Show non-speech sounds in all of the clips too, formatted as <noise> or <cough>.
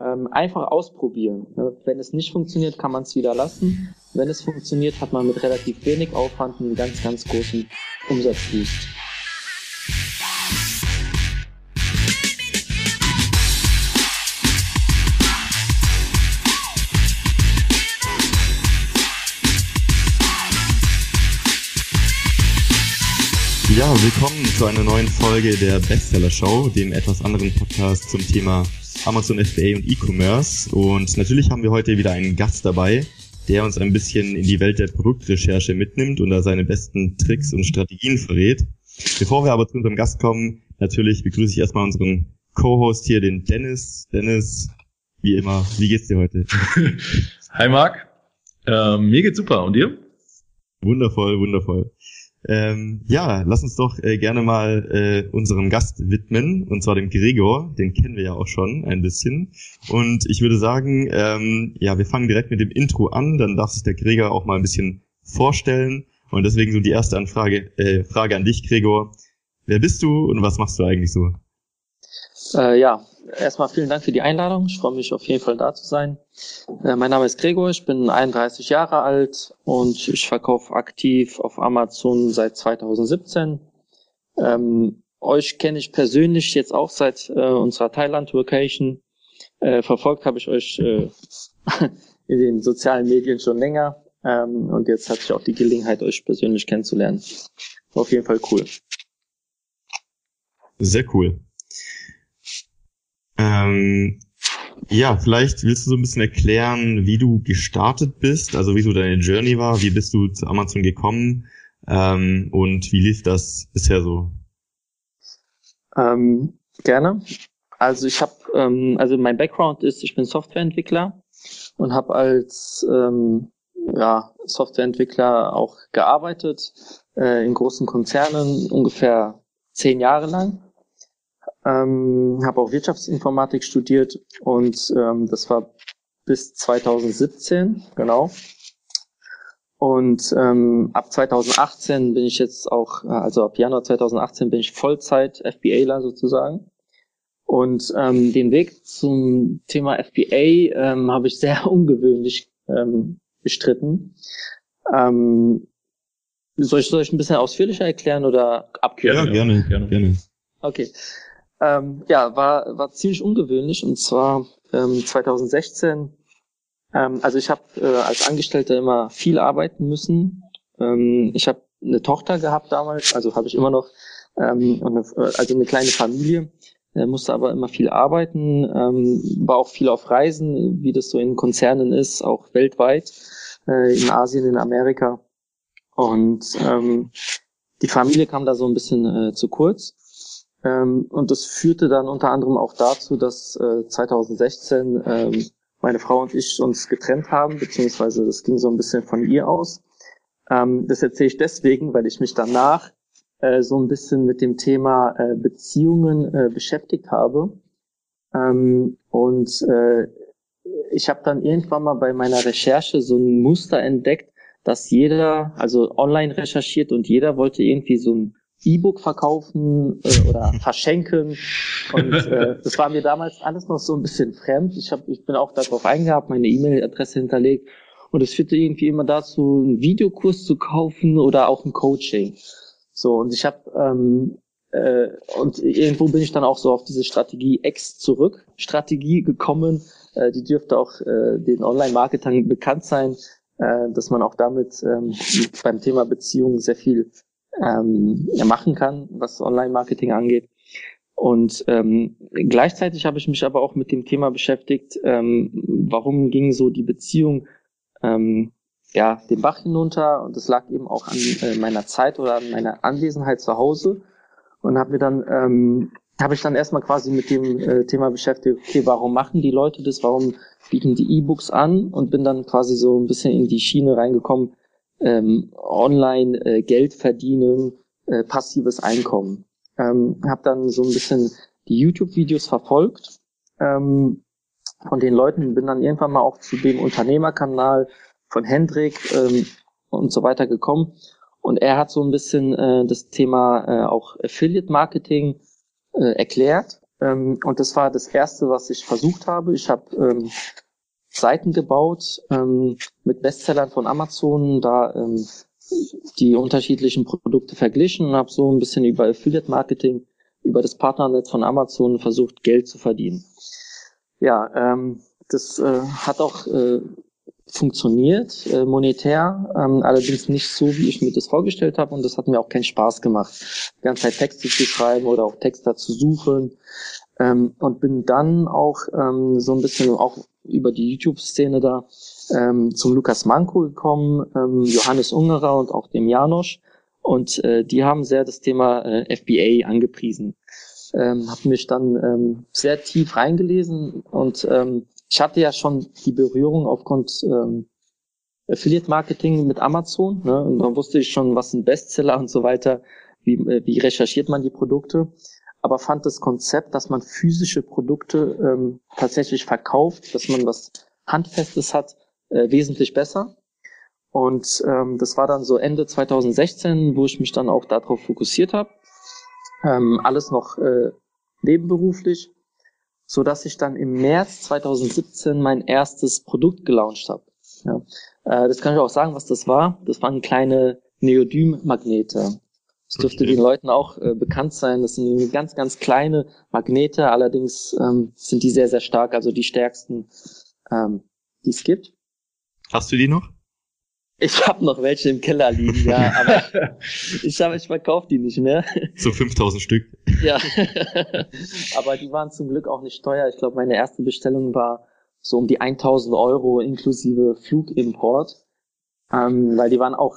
ähm, einfach ausprobieren. Wenn es nicht funktioniert, kann man es wieder lassen. Wenn es funktioniert, hat man mit relativ wenig Aufwand einen ganz, ganz großen Umsatzboost. Ja, willkommen zu einer neuen Folge der Bestseller Show, dem etwas anderen Podcast zum Thema Amazon FBA und E-Commerce. Und natürlich haben wir heute wieder einen Gast dabei, der uns ein bisschen in die Welt der Produktrecherche mitnimmt und da seine besten Tricks und Strategien verrät. Bevor wir aber zu unserem Gast kommen, natürlich begrüße ich erstmal unseren Co-Host hier, den Dennis. Dennis, wie immer, wie geht's dir heute? <laughs> Hi Marc, ähm, mir geht's super und dir? Wundervoll, wundervoll. Ähm, ja, lass uns doch äh, gerne mal äh, unserem Gast widmen, und zwar dem Gregor. Den kennen wir ja auch schon ein bisschen. Und ich würde sagen, ähm, ja, wir fangen direkt mit dem Intro an. Dann darf sich der Gregor auch mal ein bisschen vorstellen. Und deswegen so die erste Anfrage, äh, Frage an dich, Gregor. Wer bist du und was machst du eigentlich so? Äh, ja, erstmal vielen Dank für die Einladung. Ich freue mich auf jeden Fall da zu sein. Äh, mein Name ist Gregor, ich bin 31 Jahre alt und ich verkaufe aktiv auf Amazon seit 2017. Ähm, euch kenne ich persönlich jetzt auch seit äh, unserer Thailand-Vacation. Äh, verfolgt habe ich euch äh, <laughs> in den sozialen Medien schon länger ähm, und jetzt hatte ich auch die Gelegenheit, euch persönlich kennenzulernen. War auf jeden Fall cool. Sehr cool. Ähm, ja, vielleicht willst du so ein bisschen erklären, wie du gestartet bist, also wie so deine Journey war, wie bist du zu Amazon gekommen ähm, und wie lief das bisher so? Ähm, gerne. Also ich habe, ähm, also mein Background ist, ich bin Softwareentwickler und habe als ähm, ja, Softwareentwickler auch gearbeitet äh, in großen Konzernen ungefähr zehn Jahre lang ähm, habe auch Wirtschaftsinformatik studiert und ähm, das war bis 2017, genau. Und ähm, ab 2018 bin ich jetzt auch, äh, also ab Januar 2018 bin ich Vollzeit FBAler sozusagen. Und ähm, den Weg zum Thema FBA ähm, habe ich sehr <laughs> ungewöhnlich ähm, bestritten. Ähm, soll, ich, soll ich ein bisschen ausführlicher erklären oder abkürzen? Ja, gerne, gerne, gerne. Okay. Ähm, ja, war, war ziemlich ungewöhnlich und zwar ähm, 2016. Ähm, also ich habe äh, als Angestellter immer viel arbeiten müssen. Ähm, ich habe eine Tochter gehabt damals, also habe ich immer noch, ähm, eine, also eine kleine Familie, äh, musste aber immer viel arbeiten, ähm, war auch viel auf Reisen, wie das so in Konzernen ist, auch weltweit, äh, in Asien, in Amerika. Und ähm, die Familie kam da so ein bisschen äh, zu kurz. Ähm, und das führte dann unter anderem auch dazu, dass äh, 2016 ähm, meine Frau und ich uns getrennt haben, beziehungsweise das ging so ein bisschen von ihr aus. Ähm, das erzähle ich deswegen, weil ich mich danach äh, so ein bisschen mit dem Thema äh, Beziehungen äh, beschäftigt habe. Ähm, und äh, ich habe dann irgendwann mal bei meiner Recherche so ein Muster entdeckt, dass jeder, also online recherchiert und jeder wollte irgendwie so ein E-Book verkaufen äh, oder <laughs> verschenken. Und äh, das war mir damals alles noch so ein bisschen fremd. Ich, hab, ich bin auch darauf eingehabt, meine E-Mail-Adresse hinterlegt. Und es führte irgendwie immer dazu, einen Videokurs zu kaufen oder auch ein Coaching. So, und ich habe ähm, äh, und irgendwo bin ich dann auch so auf diese Strategie X zurück, Strategie gekommen. Äh, die dürfte auch äh, den Online-Marketern bekannt sein, äh, dass man auch damit ähm, beim Thema Beziehung sehr viel ähm, machen kann, was Online-Marketing angeht. Und ähm, gleichzeitig habe ich mich aber auch mit dem Thema beschäftigt, ähm, warum ging so die Beziehung ähm, ja den Bach hinunter? Und das lag eben auch an äh, meiner Zeit oder an meiner Anwesenheit zu Hause. Und habe mir dann ähm, habe ich dann erstmal quasi mit dem äh, Thema beschäftigt, okay, warum machen die Leute das, warum bieten die E-Books an? Und bin dann quasi so ein bisschen in die Schiene reingekommen, ähm, online äh, Geld verdienen, äh, passives Einkommen. Ähm, habe dann so ein bisschen die YouTube-Videos verfolgt ähm, von den Leuten, bin dann irgendwann mal auch zu dem Unternehmerkanal von Hendrik ähm, und so weiter gekommen. Und er hat so ein bisschen äh, das Thema äh, auch Affiliate Marketing äh, erklärt. Ähm, und das war das Erste, was ich versucht habe. Ich habe ähm, Seiten gebaut ähm, mit Bestsellern von Amazon, da ähm, die unterschiedlichen Produkte verglichen und habe so ein bisschen über Affiliate Marketing, über das Partnernetz von Amazon versucht, Geld zu verdienen. Ja, ähm, das äh, hat auch äh, funktioniert, äh, monetär, ähm, allerdings nicht so, wie ich mir das vorgestellt habe und das hat mir auch keinen Spaß gemacht, die ganze Zeit Texte zu schreiben oder auch Texte zu suchen ähm, und bin dann auch ähm, so ein bisschen auch über die YouTube-Szene da ähm, zum Lukas Manko gekommen, ähm, Johannes Ungerer und auch dem Janosch und äh, die haben sehr das Thema äh, FBA angepriesen. Ähm, habe mich dann ähm, sehr tief reingelesen und ähm, ich hatte ja schon die Berührung aufgrund ähm, Affiliate Marketing mit Amazon. Ne? Und dann wusste ich schon, was ein Bestseller und so weiter, wie, äh, wie recherchiert man die Produkte. Aber fand das Konzept, dass man physische Produkte ähm, tatsächlich verkauft, dass man was Handfestes hat, äh, wesentlich besser. Und ähm, das war dann so Ende 2016, wo ich mich dann auch darauf fokussiert habe. Ähm, alles noch äh, nebenberuflich so dass ich dann im März 2017 mein erstes Produkt gelauncht habe. Ja. Äh, das kann ich auch sagen, was das war. Das waren kleine Neodym-Magnete. Das dürfte okay. den Leuten auch äh, bekannt sein. Das sind ganz, ganz kleine Magnete. Allerdings ähm, sind die sehr, sehr stark, also die stärksten, ähm, die es gibt. Hast du die noch? Ich habe noch welche im Keller liegen, ja, aber <laughs> ich habe, ich verkaufe die nicht mehr. So 5000 Stück. Ja, <laughs> aber die waren zum Glück auch nicht teuer. Ich glaube, meine erste Bestellung war so um die 1000 Euro inklusive Flugimport, ähm, weil die waren auch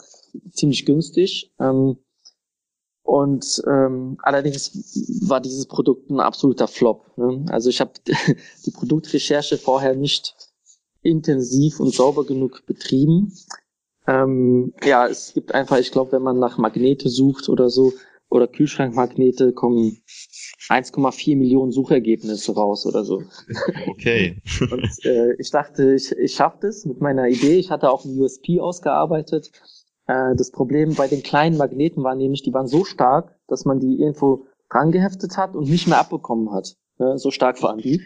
ziemlich günstig. Ähm, und ähm, allerdings war dieses Produkt ein absoluter Flop. Ne? Also ich habe <laughs> die Produktrecherche vorher nicht intensiv und sauber genug betrieben. Ähm, ja, es gibt einfach, ich glaube, wenn man nach Magnete sucht oder so, oder Kühlschrankmagnete, kommen 1,4 Millionen Suchergebnisse raus oder so. <laughs> Okay. Und äh, ich dachte, ich, ich schaffe das mit meiner Idee. Ich hatte auch ein USP ausgearbeitet. Äh, das Problem bei den kleinen Magneten war nämlich, die waren so stark, dass man die irgendwo dran geheftet hat und nicht mehr abbekommen hat. Ja, so stark waren die.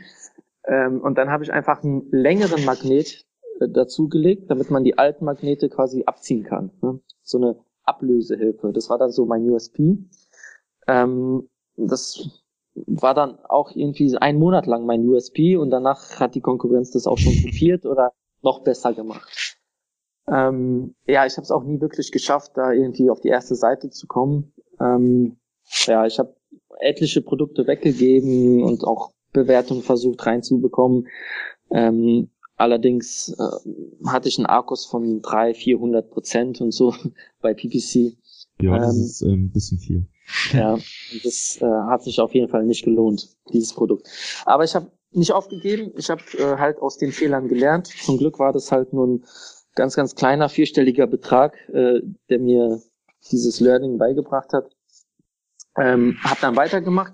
Ähm, und dann habe ich einfach einen längeren Magnet äh, dazugelegt, damit man die alten Magnete quasi abziehen kann. Ne? So eine Ablösehilfe. Das war dann so mein USP. Ähm, das war dann auch irgendwie ein Monat lang mein USP und danach hat die Konkurrenz das auch schon kopiert oder noch besser gemacht. Ähm, ja, ich habe es auch nie wirklich geschafft, da irgendwie auf die erste Seite zu kommen. Ähm, ja, ich habe etliche Produkte weggegeben und auch Bewertungen versucht reinzubekommen. Ähm, Allerdings äh, hatte ich einen Akkus von 300, 400 Prozent und so <laughs> bei PPC. Ja, das ähm, ist ein bisschen viel. <laughs> Ja, das äh, hat sich auf jeden Fall nicht gelohnt, dieses Produkt. Aber ich habe nicht aufgegeben. Ich habe äh, halt aus den Fehlern gelernt. Zum Glück war das halt nur ein ganz, ganz kleiner vierstelliger Betrag, äh, der mir dieses Learning beigebracht hat. Ähm, habe dann weitergemacht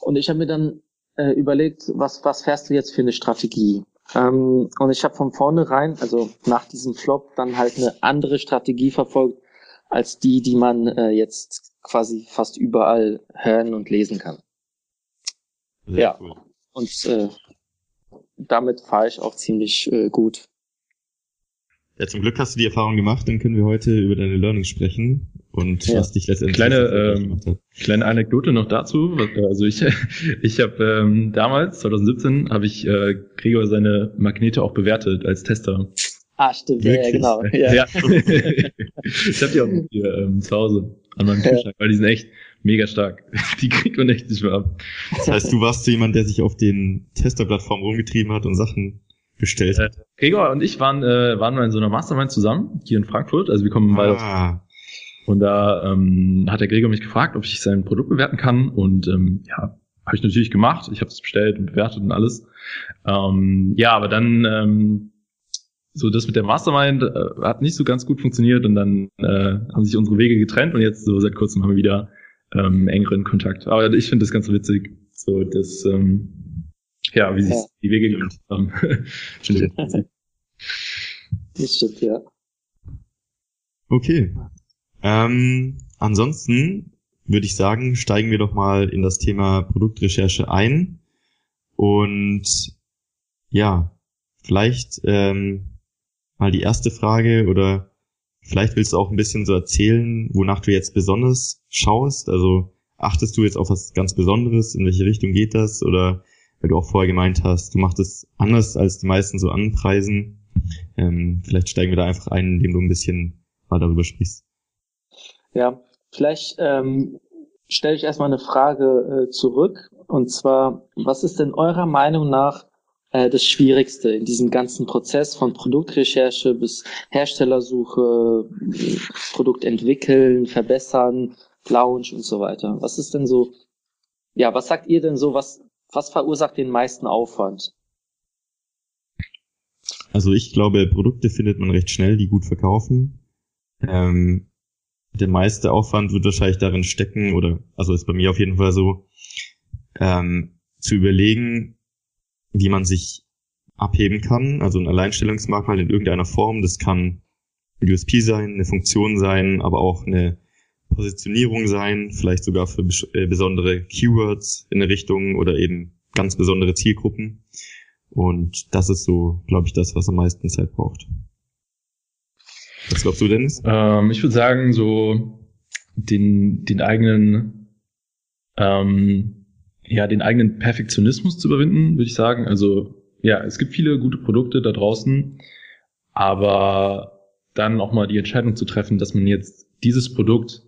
und ich habe mir dann äh, überlegt, was, was fährst du jetzt für eine Strategie? Ähm, und ich habe von vornherein, also nach diesem Flop, dann halt eine andere Strategie verfolgt, als die, die man äh, jetzt quasi fast überall hören und lesen kann. Sehr ja. Cool. Und äh, damit fahre ich auch ziemlich äh, gut. Ja, zum Glück hast du die Erfahrung gemacht, dann können wir heute über deine Learnings sprechen und ja. was dich letztendlich kleine ähm, kleine Anekdote noch dazu. Also ich <laughs> ich habe ähm, damals 2017 habe ich äh, Gregor seine Magnete auch bewertet als Tester. Ah, stimmt, Wirklich? ja, genau. Ja. ja. <laughs> <laughs> ich habe die auch hier ähm, zu Hause an meinem Kühlschrank, weil die sind echt mega stark. Die kriegt man echt nicht mehr ab. Das heißt, du warst so jemand, der sich auf den Testerplattformen rumgetrieben hat und Sachen bestellt hat. Äh, Gregor und ich waren, äh, waren mal in so einer Mastermind zusammen, hier in Frankfurt. Also wir kommen beide ah. Und da ähm, hat der Gregor mich gefragt, ob ich sein Produkt bewerten kann. Und ähm, ja, habe ich natürlich gemacht. Ich habe es bestellt und bewertet und alles. Ähm, ja, aber dann ähm, so das mit der Mastermind äh, hat nicht so ganz gut funktioniert und dann äh, haben sich unsere Wege getrennt und jetzt so seit kurzem haben wir wieder ähm, engeren Kontakt. Aber ich finde das ganz witzig, so das ähm, ja, wie sich ja. die Wege getrennt haben. <laughs> das stimmt, ja. Okay. Ähm, ansonsten würde ich sagen, steigen wir doch mal in das Thema Produktrecherche ein. Und ja, vielleicht ähm, mal die erste Frage oder vielleicht willst du auch ein bisschen so erzählen, wonach du jetzt besonders schaust. Also achtest du jetzt auf was ganz Besonderes? In welche Richtung geht das? Oder weil du auch vorher gemeint hast, du machst es anders als die meisten so anpreisen. Ähm, vielleicht steigen wir da einfach ein, indem du ein bisschen mal darüber sprichst. Ja, vielleicht ähm, stelle ich erstmal eine Frage äh, zurück. Und zwar, was ist denn eurer Meinung nach äh, das Schwierigste in diesem ganzen Prozess von Produktrecherche bis Herstellersuche, Produkt entwickeln, verbessern, Launch und so weiter? Was ist denn so, ja, was sagt ihr denn so, was, was verursacht den meisten Aufwand? Also ich glaube, Produkte findet man recht schnell, die gut verkaufen. Ähm, der meiste Aufwand wird wahrscheinlich darin stecken, oder also ist bei mir auf jeden Fall so, ähm, zu überlegen, wie man sich abheben kann, also ein Alleinstellungsmerkmal in irgendeiner Form. Das kann ein USP sein, eine Funktion sein, aber auch eine Positionierung sein, vielleicht sogar für äh, besondere Keywords in der Richtung oder eben ganz besondere Zielgruppen. Und das ist so, glaube ich, das, was am meisten Zeit braucht. Was glaubst du, Dennis? Ähm, ich würde sagen, so den, den eigenen, ähm, ja, den eigenen Perfektionismus zu überwinden, würde ich sagen. Also, ja, es gibt viele gute Produkte da draußen, aber dann auch mal die Entscheidung zu treffen, dass man jetzt dieses Produkt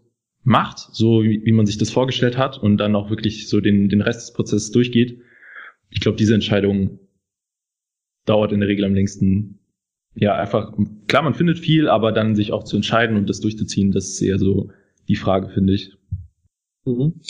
macht, so wie, wie man sich das vorgestellt hat und dann auch wirklich so den, den Rest des Prozesses durchgeht. Ich glaube, diese Entscheidung dauert in der Regel am längsten ja, einfach, klar, man findet viel, aber dann sich auch zu entscheiden und das durchzuziehen, das ist eher so die Frage, finde ich. Mhm.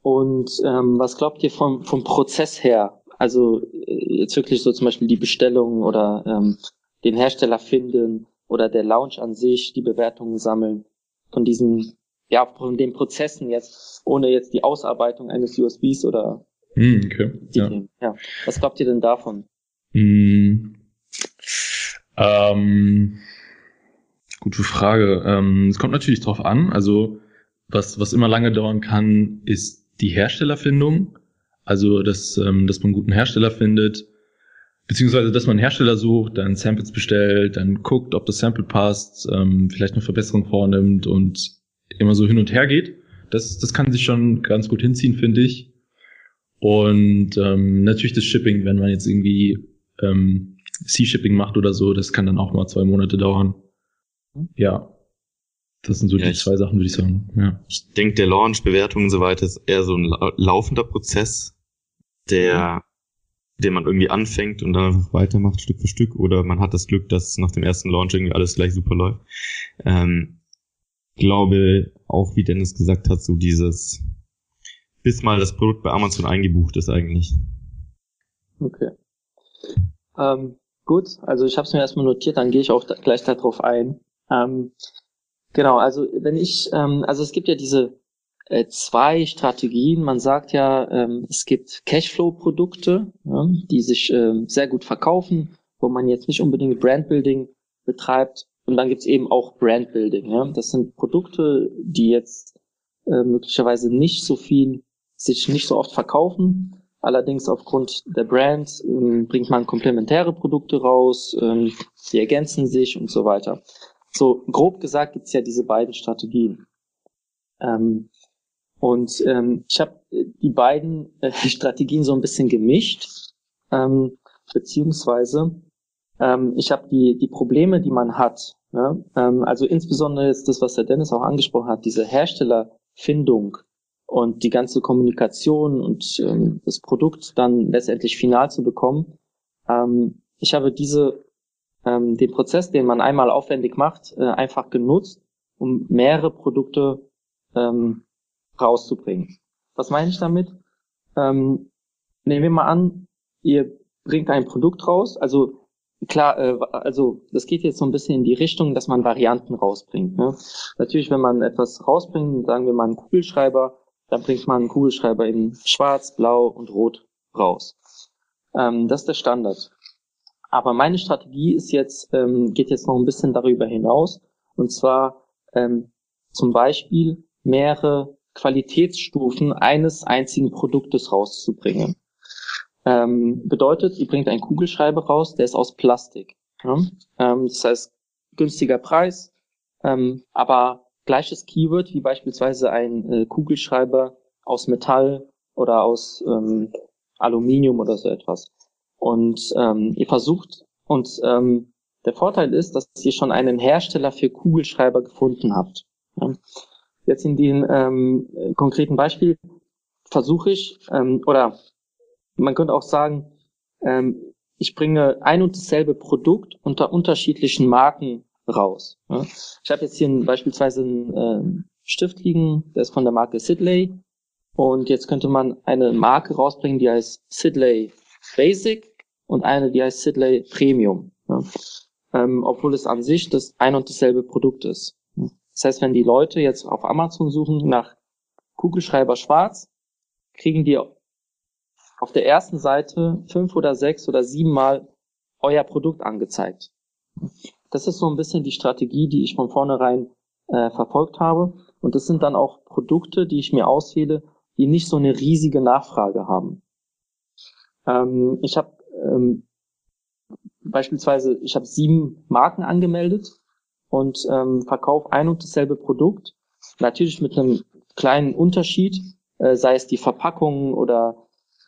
Und ähm, was glaubt ihr vom, vom Prozess her? Also äh, jetzt wirklich so zum Beispiel die Bestellung oder ähm, den Hersteller finden oder der Launch an sich, die Bewertungen sammeln von diesen, ja, von den Prozessen jetzt, ohne jetzt die Ausarbeitung eines USBs oder hm, okay. ja. ja. Was glaubt ihr denn davon? Hm. Ähm, gute Frage. Ähm, es kommt natürlich drauf an. Also was, was immer lange dauern kann, ist die Herstellerfindung. Also dass, ähm, dass man einen guten Hersteller findet, beziehungsweise dass man einen Hersteller sucht, dann Samples bestellt, dann guckt, ob das Sample passt, ähm, vielleicht eine Verbesserung vornimmt und immer so hin und her geht. Das, das kann sich schon ganz gut hinziehen, finde ich. Und ähm, natürlich das Shipping, wenn man jetzt irgendwie ähm, Sea-Shipping macht oder so, das kann dann auch mal zwei Monate dauern. Ja. Das sind so ja, die ich, zwei Sachen, würde ich sagen. Ja. Ich denke, der Launch, Bewertung und so weiter ist eher so ein laufender Prozess, der, den man irgendwie anfängt und dann einfach weitermacht, Stück für Stück. Oder man hat das Glück, dass nach dem ersten Launch irgendwie alles gleich super läuft. Ähm, glaube, auch wie Dennis gesagt hat, so dieses, bis mal das Produkt bei Amazon eingebucht ist eigentlich. Okay. Ähm, Gut, also ich habe es mir erstmal notiert, dann gehe ich auch da, gleich darauf ein. Ähm, genau, also wenn ich, ähm, also es gibt ja diese äh, zwei Strategien. Man sagt ja, ähm, es gibt Cashflow-Produkte, ja, die sich ähm, sehr gut verkaufen, wo man jetzt nicht unbedingt Brandbuilding betreibt. Und dann gibt's eben auch Brandbuilding. Ja. Das sind Produkte, die jetzt äh, möglicherweise nicht so viel, sich nicht so oft verkaufen, Allerdings aufgrund der Brand ähm, bringt man komplementäre Produkte raus, ähm, die ergänzen sich und so weiter. So grob gesagt gibt's ja diese beiden Strategien. Ähm, und ähm, ich habe die beiden äh, <laughs> Strategien so ein bisschen gemischt, ähm, beziehungsweise ähm, ich habe die, die Probleme, die man hat, ja, ähm, also insbesondere ist das, was der Dennis auch angesprochen hat, diese Herstellerfindung und die ganze Kommunikation und ähm, das Produkt dann letztendlich final zu bekommen. Ähm, ich habe diese ähm, den Prozess, den man einmal aufwendig macht, äh, einfach genutzt, um mehrere Produkte ähm, rauszubringen. Was meine ich damit? Nehmen wir mal an, ihr bringt ein Produkt raus, also klar, äh, also das geht jetzt so ein bisschen in die Richtung, dass man Varianten rausbringt. Ne? Natürlich, wenn man etwas rausbringt, sagen wir mal einen Kugelschreiber, dann bringt man einen Kugelschreiber in schwarz, blau und rot raus. Ähm, das ist der Standard. Aber meine Strategie ist jetzt, ähm, geht jetzt noch ein bisschen darüber hinaus. Und zwar ähm, zum Beispiel mehrere Qualitätsstufen eines einzigen Produktes rauszubringen. Ähm, bedeutet, ihr bringt einen Kugelschreiber raus, der ist aus Plastik. Ja? Ähm, das heißt, günstiger Preis, ähm, aber gleiches Keyword wie beispielsweise ein äh, Kugelschreiber aus Metall oder aus ähm, Aluminium oder so etwas. Und ähm, ihr versucht, und ähm, der Vorteil ist, dass ihr schon einen Hersteller für Kugelschreiber gefunden habt. Ja. Jetzt in dem ähm, konkreten Beispiel versuche ich, ähm, oder man könnte auch sagen, ähm, ich bringe ein und dasselbe Produkt unter unterschiedlichen Marken raus. Ja. Ich habe jetzt hier ein, beispielsweise einen äh, Stift liegen, der ist von der Marke Sidley. Und jetzt könnte man eine Marke rausbringen, die heißt Sidley Basic und eine, die heißt Sidley Premium. Ja. Ähm, obwohl es an sich das ein und dasselbe Produkt ist. Das heißt, wenn die Leute jetzt auf Amazon suchen nach Kugelschreiber schwarz, kriegen die auf der ersten Seite fünf oder sechs oder sieben Mal euer Produkt angezeigt. Das ist so ein bisschen die Strategie, die ich von vornherein äh, verfolgt habe. Und das sind dann auch Produkte, die ich mir auswähle, die nicht so eine riesige Nachfrage haben. Ähm, ich habe ähm, beispielsweise, ich habe sieben Marken angemeldet und ähm, verkaufe ein und dasselbe Produkt, natürlich mit einem kleinen Unterschied, äh, sei es die Verpackung oder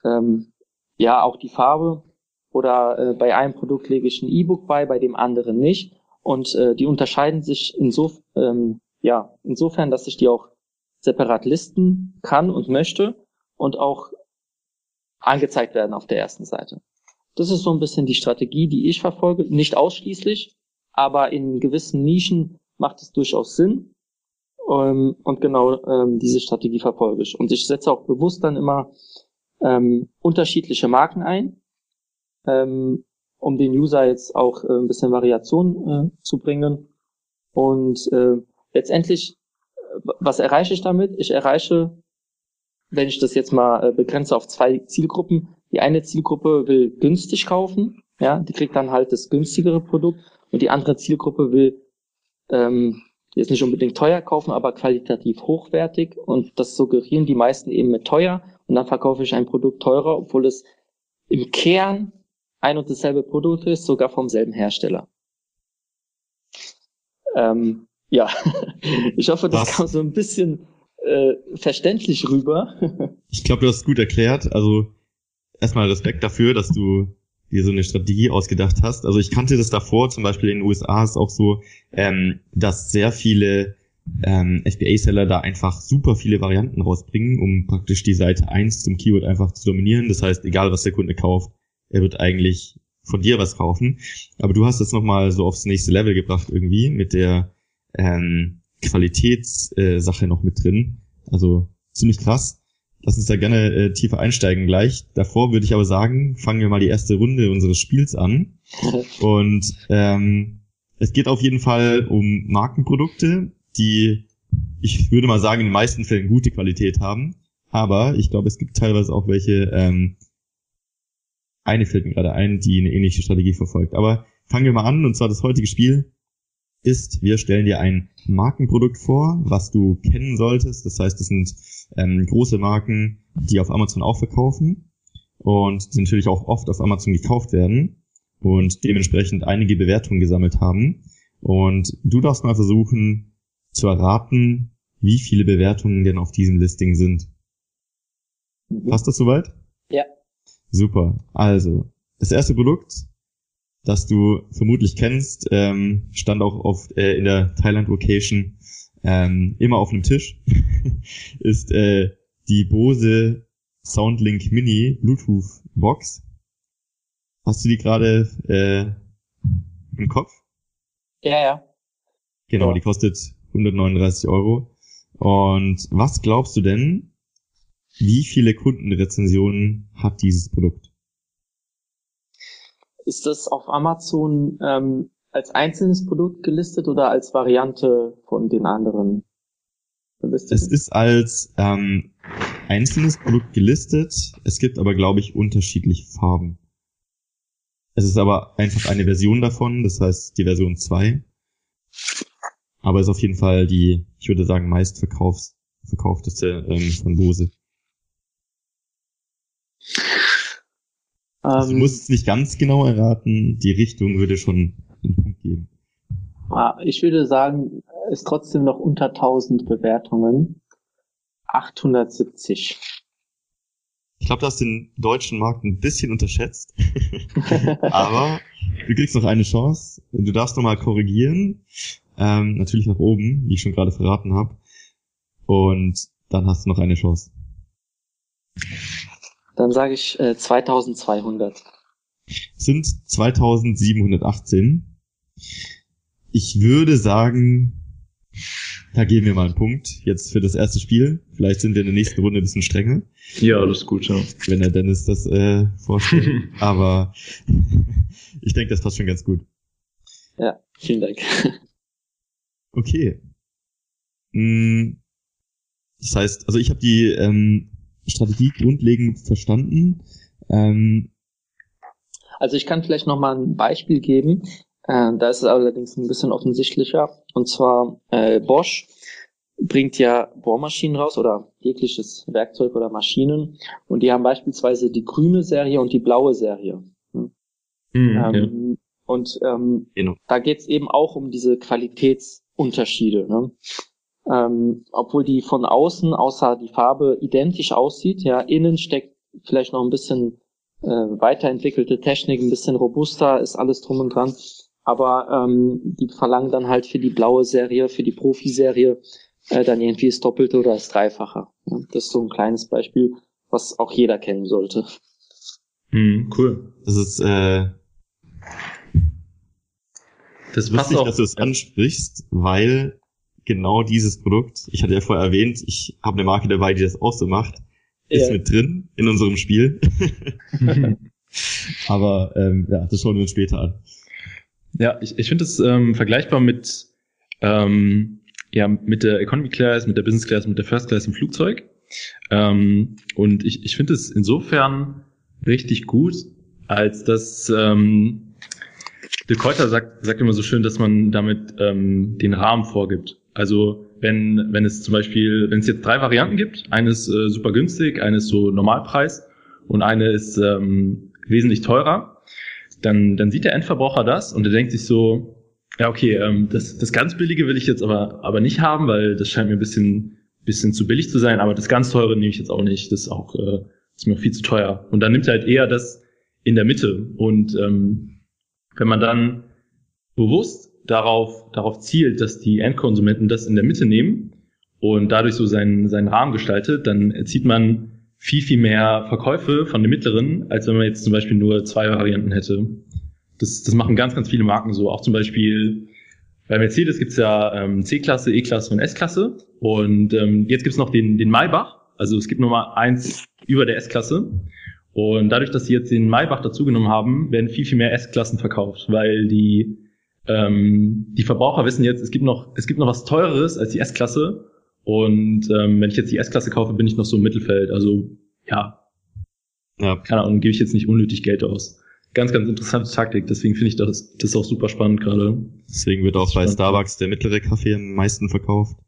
ähm, ja auch die Farbe oder äh, bei einem Produkt lege ich ein E-Book bei, bei dem anderen nicht und äh, die unterscheiden sich insof ähm, ja insofern, dass ich die auch separat listen kann und möchte und auch angezeigt werden auf der ersten Seite. Das ist so ein bisschen die Strategie, die ich verfolge. Nicht ausschließlich, aber in gewissen Nischen macht es durchaus Sinn. Ähm, und genau ähm, diese Strategie verfolge ich. Und ich setze auch bewusst dann immer ähm, unterschiedliche Marken ein, ähm, um den User jetzt auch äh, ein bisschen Variation äh, zu bringen. Und äh, letztendlich, was erreiche ich damit? Ich erreiche, wenn ich das jetzt mal äh, begrenze auf zwei Zielgruppen, die eine Zielgruppe will günstig kaufen, ja, die kriegt dann halt das günstigere Produkt und die andere Zielgruppe will ähm, jetzt nicht unbedingt teuer kaufen, aber qualitativ hochwertig und das suggerieren die meisten eben mit teuer und dann verkaufe ich ein Produkt teurer, obwohl es im Kern ein und dasselbe Produkt ist, sogar vom selben Hersteller. Ähm, ja, <laughs> ich hoffe, das Was? kam so ein bisschen äh, verständlich rüber. <laughs> ich glaube, du hast es gut erklärt. Also erstmal Respekt dafür, dass du dir so eine Strategie ausgedacht hast. Also ich kannte das davor, zum Beispiel in den USA ist auch so, ähm, dass sehr viele ähm, FBA-Seller da einfach super viele Varianten rausbringen, um praktisch die Seite 1 zum Keyword einfach zu dominieren. Das heißt, egal was der Kunde kauft, er wird eigentlich von dir was kaufen. Aber du hast das nochmal so aufs nächste Level gebracht irgendwie mit der ähm, Qualitätssache äh, noch mit drin. Also ziemlich krass. Lass uns da gerne äh, tiefer einsteigen gleich. Davor würde ich aber sagen, fangen wir mal die erste Runde unseres Spiels an. <laughs> Und ähm, es geht auf jeden Fall um Markenprodukte, die, ich würde mal sagen, in den meisten Fällen gute Qualität haben. Aber ich glaube, es gibt teilweise auch welche, ähm, eine fällt mir gerade ein, die eine ähnliche Strategie verfolgt. Aber fangen wir mal an, und zwar das heutige Spiel ist, wir stellen dir ein Markenprodukt vor, was du kennen solltest. Das heißt, es sind ähm, große Marken, die auf Amazon auch verkaufen und die natürlich auch oft auf Amazon gekauft werden und dementsprechend einige Bewertungen gesammelt haben. Und du darfst mal versuchen zu erraten, wie viele Bewertungen denn auf diesem Listing sind. Passt das soweit? Ja. Super. Also, das erste Produkt das du vermutlich kennst, ähm, stand auch auf, äh, in der Thailand-Location ähm, immer auf einem Tisch, <laughs> ist äh, die Bose Soundlink Mini Bluetooth Box. Hast du die gerade äh, im Kopf? Ja, ja. Genau, ja. die kostet 139 Euro. Und was glaubst du denn, wie viele Kundenrezensionen hat dieses Produkt? Ist das auf Amazon ähm, als einzelnes Produkt gelistet oder als Variante von den anderen? Es ist als ähm, einzelnes Produkt gelistet. Es gibt aber, glaube ich, unterschiedliche Farben. Es ist aber einfach eine Version davon, das heißt die Version 2. Aber ist auf jeden Fall die, ich würde sagen, meistverkaufteste ähm, von Bose? Also, du ähm, musst es nicht ganz genau erraten, die Richtung würde schon einen Punkt geben. Ah, ich würde sagen, ist trotzdem noch unter 1000 Bewertungen. 870. Ich glaube, du hast den deutschen Markt ein bisschen unterschätzt. <laughs> Aber du kriegst noch eine Chance. Du darfst nochmal korrigieren. Ähm, natürlich nach oben, wie ich schon gerade verraten habe. Und dann hast du noch eine Chance. Dann sage ich äh, 2200. Sind 2718. Ich würde sagen, da geben wir mal einen Punkt jetzt für das erste Spiel. Vielleicht sind wir in der nächsten Runde ein bisschen strenger. Ja, das ist gut, ja. Wenn der Dennis das äh, vorstellt. <laughs> Aber <laughs> ich denke, das passt schon ganz gut. Ja, vielen Dank. <laughs> Okay. Hm, das heißt, also ich habe die ähm, Strategie grundlegend verstanden. Ähm, also ich kann vielleicht noch mal ein Beispiel geben. Äh, da ist es allerdings ein bisschen offensichtlicher. Und zwar äh, Bosch bringt ja Bohrmaschinen raus oder jegliches Werkzeug oder Maschinen. Und die haben beispielsweise die grüne Serie und die blaue Serie. Hm. Mhm, ähm, ja. Und ähm, genau. da geht es eben auch um diese Qualitätsunterschiede. Ne? Ähm, obwohl die von außen, außer die Farbe, identisch aussieht, ja, innen steckt vielleicht noch ein bisschen äh, weiterentwickelte Technik, ein bisschen robuster, ist alles drum und dran. Aber ähm, die verlangen dann halt für die blaue Serie, für die Profiserie äh, dann irgendwie das Doppelte oder das Dreifache. Ja, das ist so ein kleines Beispiel, was auch jeder kennen sollte. Hm, cool. Das ist äh, das ist lustig, dass du es ansprichst, weil genau dieses Produkt, ich hatte ja vorher erwähnt, ich habe eine Marke dabei, die das auch so macht, ist ja. mit drin in unserem Spiel. <laughs> Aber ähm, ja, das schauen wir uns später an. Ja, ich, ich finde es ähm, vergleichbar mit, ähm, ja, mit der Economy Class, mit der Business Class, mit der First Class im Flugzeug. Ähm, und ich, ich finde es insofern richtig gut, als dass ähm, De Keuter sagt, sagt immer so schön, dass man damit ähm, den Rahmen vorgibt. Also wenn, wenn es zum Beispiel, wenn es jetzt drei Varianten gibt, eine ist äh, super günstig, eine ist so Normalpreis und eine ist ähm, wesentlich teurer, dann, dann sieht der Endverbraucher das und er denkt sich so, ja okay, ähm, das, das ganz billige will ich jetzt aber, aber nicht haben, weil das scheint mir ein bisschen, bisschen zu billig zu sein, aber das ganz teure nehme ich jetzt auch nicht, das ist auch äh, ist mir viel zu teuer. Und dann nimmt er halt eher das in der Mitte und ähm, wenn man dann bewusst darauf, darauf zielt, dass die Endkonsumenten das in der Mitte nehmen und dadurch so seinen, seinen Rahmen gestaltet, dann erzielt man viel, viel mehr Verkäufe von den mittleren, als wenn man jetzt zum Beispiel nur zwei Varianten hätte. Das, das machen ganz, ganz viele Marken so. Auch zum Beispiel bei Mercedes gibt's ja ähm, C-Klasse, E-Klasse und S-Klasse. Und ähm, jetzt gibt's noch den, den Maybach. Also es gibt Nummer eins über der S-Klasse. Und dadurch, dass sie jetzt den Maybach dazugenommen haben, werden viel, viel mehr S-Klassen verkauft, weil die ähm, die Verbraucher wissen jetzt, es gibt noch, es gibt noch was teureres als die S-Klasse. Und ähm, wenn ich jetzt die S-Klasse kaufe, bin ich noch so im Mittelfeld. Also ja, ja. keine Ahnung, gebe ich jetzt nicht unnötig Geld aus. Ganz, ganz interessante Taktik. Deswegen finde ich das, das auch super spannend gerade. Deswegen wird auch bei Starbucks der mittlere Kaffee am meisten verkauft,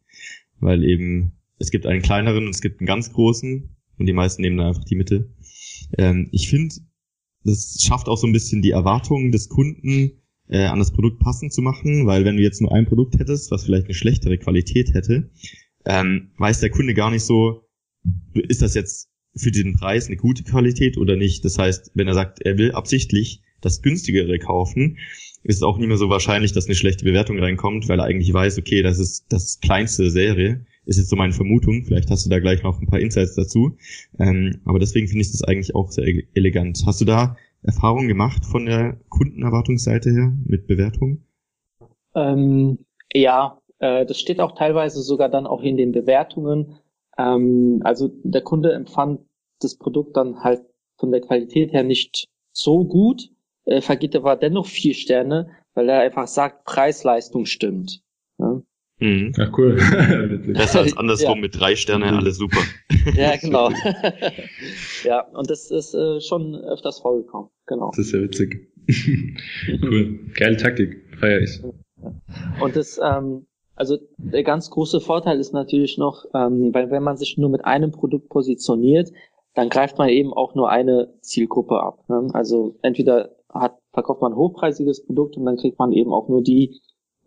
weil eben es gibt einen kleineren und es gibt einen ganz großen und die meisten nehmen dann einfach die Mitte. Ähm, ich finde, das schafft auch so ein bisschen die Erwartungen des Kunden äh, an das Produkt passend zu machen, weil wenn du jetzt nur ein Produkt hättest, was vielleicht eine schlechtere Qualität hätte, ähm, weiß der Kunde gar nicht so, ist das jetzt für den Preis eine gute Qualität oder nicht. Das heißt, wenn er sagt, er will absichtlich das günstigere kaufen, ist es auch nicht mehr so wahrscheinlich, dass eine schlechte Bewertung reinkommt, weil er eigentlich weiß, okay, das ist das kleinste Serie, ist jetzt so meine Vermutung. Vielleicht hast du da gleich noch ein paar Insights dazu. Ähm, aber deswegen finde ich das eigentlich auch sehr elegant. Hast du da Erfahrungen gemacht von der Kundenerwartungsseite her mit Bewertungen? Ähm, ja, äh, das steht auch teilweise sogar dann auch in den Bewertungen. Ähm, also der Kunde empfand das Produkt dann halt von der Qualität her nicht so gut, äh, vergibt aber dennoch vier Sterne, weil er einfach sagt, Preis-Leistung stimmt. Ja? Mhm. Ja, cool. <laughs> Besser als andersrum ja. mit drei Sternen, alles super. Ja, <laughs> genau. ja, und das ist äh, schon öfters vorgekommen. Genau. Das ist ja witzig. <laughs> cool. Geile Taktik. Feier ich. Und das, ähm, Also der ganz große Vorteil ist natürlich noch, ähm, weil wenn man sich nur mit einem Produkt positioniert, dann greift man eben auch nur eine Zielgruppe ab. Ne? Also entweder hat, verkauft man ein hochpreisiges Produkt und dann kriegt man eben auch nur die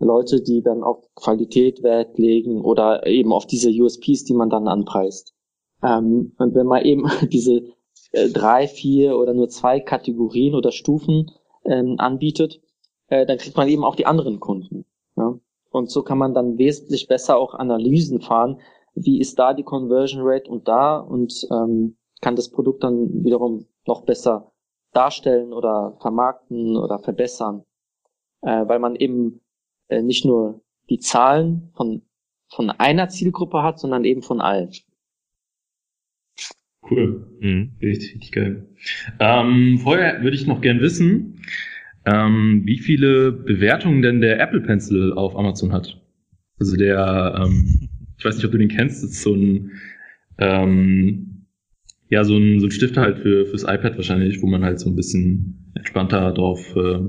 Leute, die dann auf Qualität Wert legen oder eben auf diese USPs, die man dann anpreist. Ähm, und wenn man eben <laughs> diese äh, drei, vier oder nur zwei Kategorien oder Stufen ähm, anbietet, äh, dann kriegt man eben auch die anderen Kunden. Ja? Und so kann man dann wesentlich besser auch Analysen fahren, wie ist da die Conversion Rate und da und ähm, kann das Produkt dann wiederum noch besser darstellen oder vermarkten oder verbessern, äh, weil man eben äh, nicht nur die Zahlen von, von einer Zielgruppe hat, sondern eben von allen. Cool. Mhm. Richtig, richtig geil. Ähm, vorher würde ich noch gern wissen, ähm, wie viele Bewertungen denn der Apple Pencil auf Amazon hat. Also der, ähm, ich weiß nicht, ob du den kennst, das ist so ein, ähm, ja, so ein, so ein Stifter halt für, fürs iPad wahrscheinlich, wo man halt so ein bisschen entspannter drauf äh,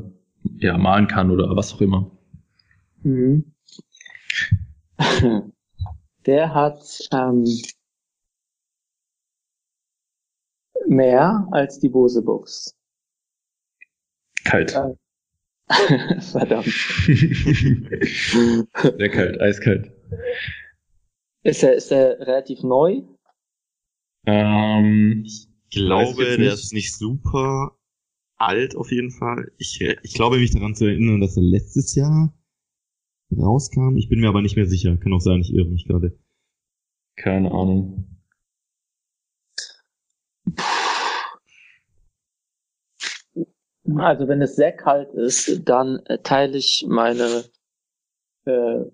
ja, malen kann oder was auch immer. Mhm. <laughs> Der hat ähm, mehr als die Bose Box. Kalt. Äh, <laughs> verdammt. <laughs> Sehr kalt, eiskalt. Ist er, ist er relativ neu? Ähm, ich glaube, der ist nicht super alt auf jeden Fall. Ich, ich glaube mich daran zu erinnern, dass er letztes Jahr rauskam. Ich bin mir aber nicht mehr sicher. Kann auch sein, ich irre mich gerade. Keine Ahnung. Also wenn es sehr kalt ist, dann äh, teile ich meine äh,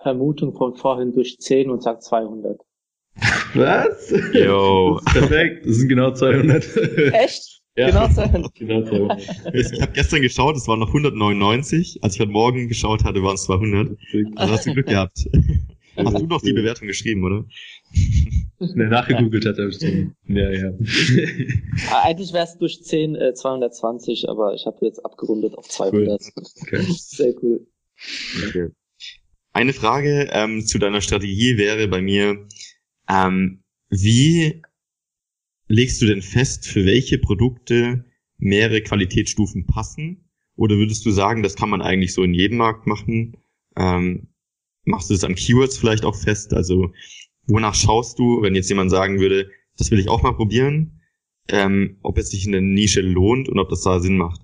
Vermutung von vorhin durch 10 und sage 200. Was? <laughs> Jo. perfekt, das sind genau 200. Echt? Ja. Genau 200. <laughs> Genau 200. Ich habe gestern geschaut, es waren noch 199. Als ich heute Morgen geschaut hatte, waren es 200. Also hast du Glück gehabt. <laughs> Hast du noch die Bewertung geschrieben, oder? Ne, nachgegoogelt hat er bestimmt. Ja, ja. <laughs> Ah, eigentlich wäre es durch 10 äh, 220, aber ich habe jetzt abgerundet auf 200. Cool. Okay. Sehr cool. Okay. Eine Frage ähm, zu deiner Strategie wäre bei mir, ähm, wie legst du denn fest, für welche Produkte mehrere Qualitätsstufen passen? Oder würdest du sagen, das kann man eigentlich so in jedem Markt machen? Ähm, machst du das an Keywords vielleicht auch fest? Also wonach schaust du, wenn jetzt jemand sagen würde, das will ich auch mal probieren, ähm, ob es sich in der Nische lohnt und ob das da Sinn macht?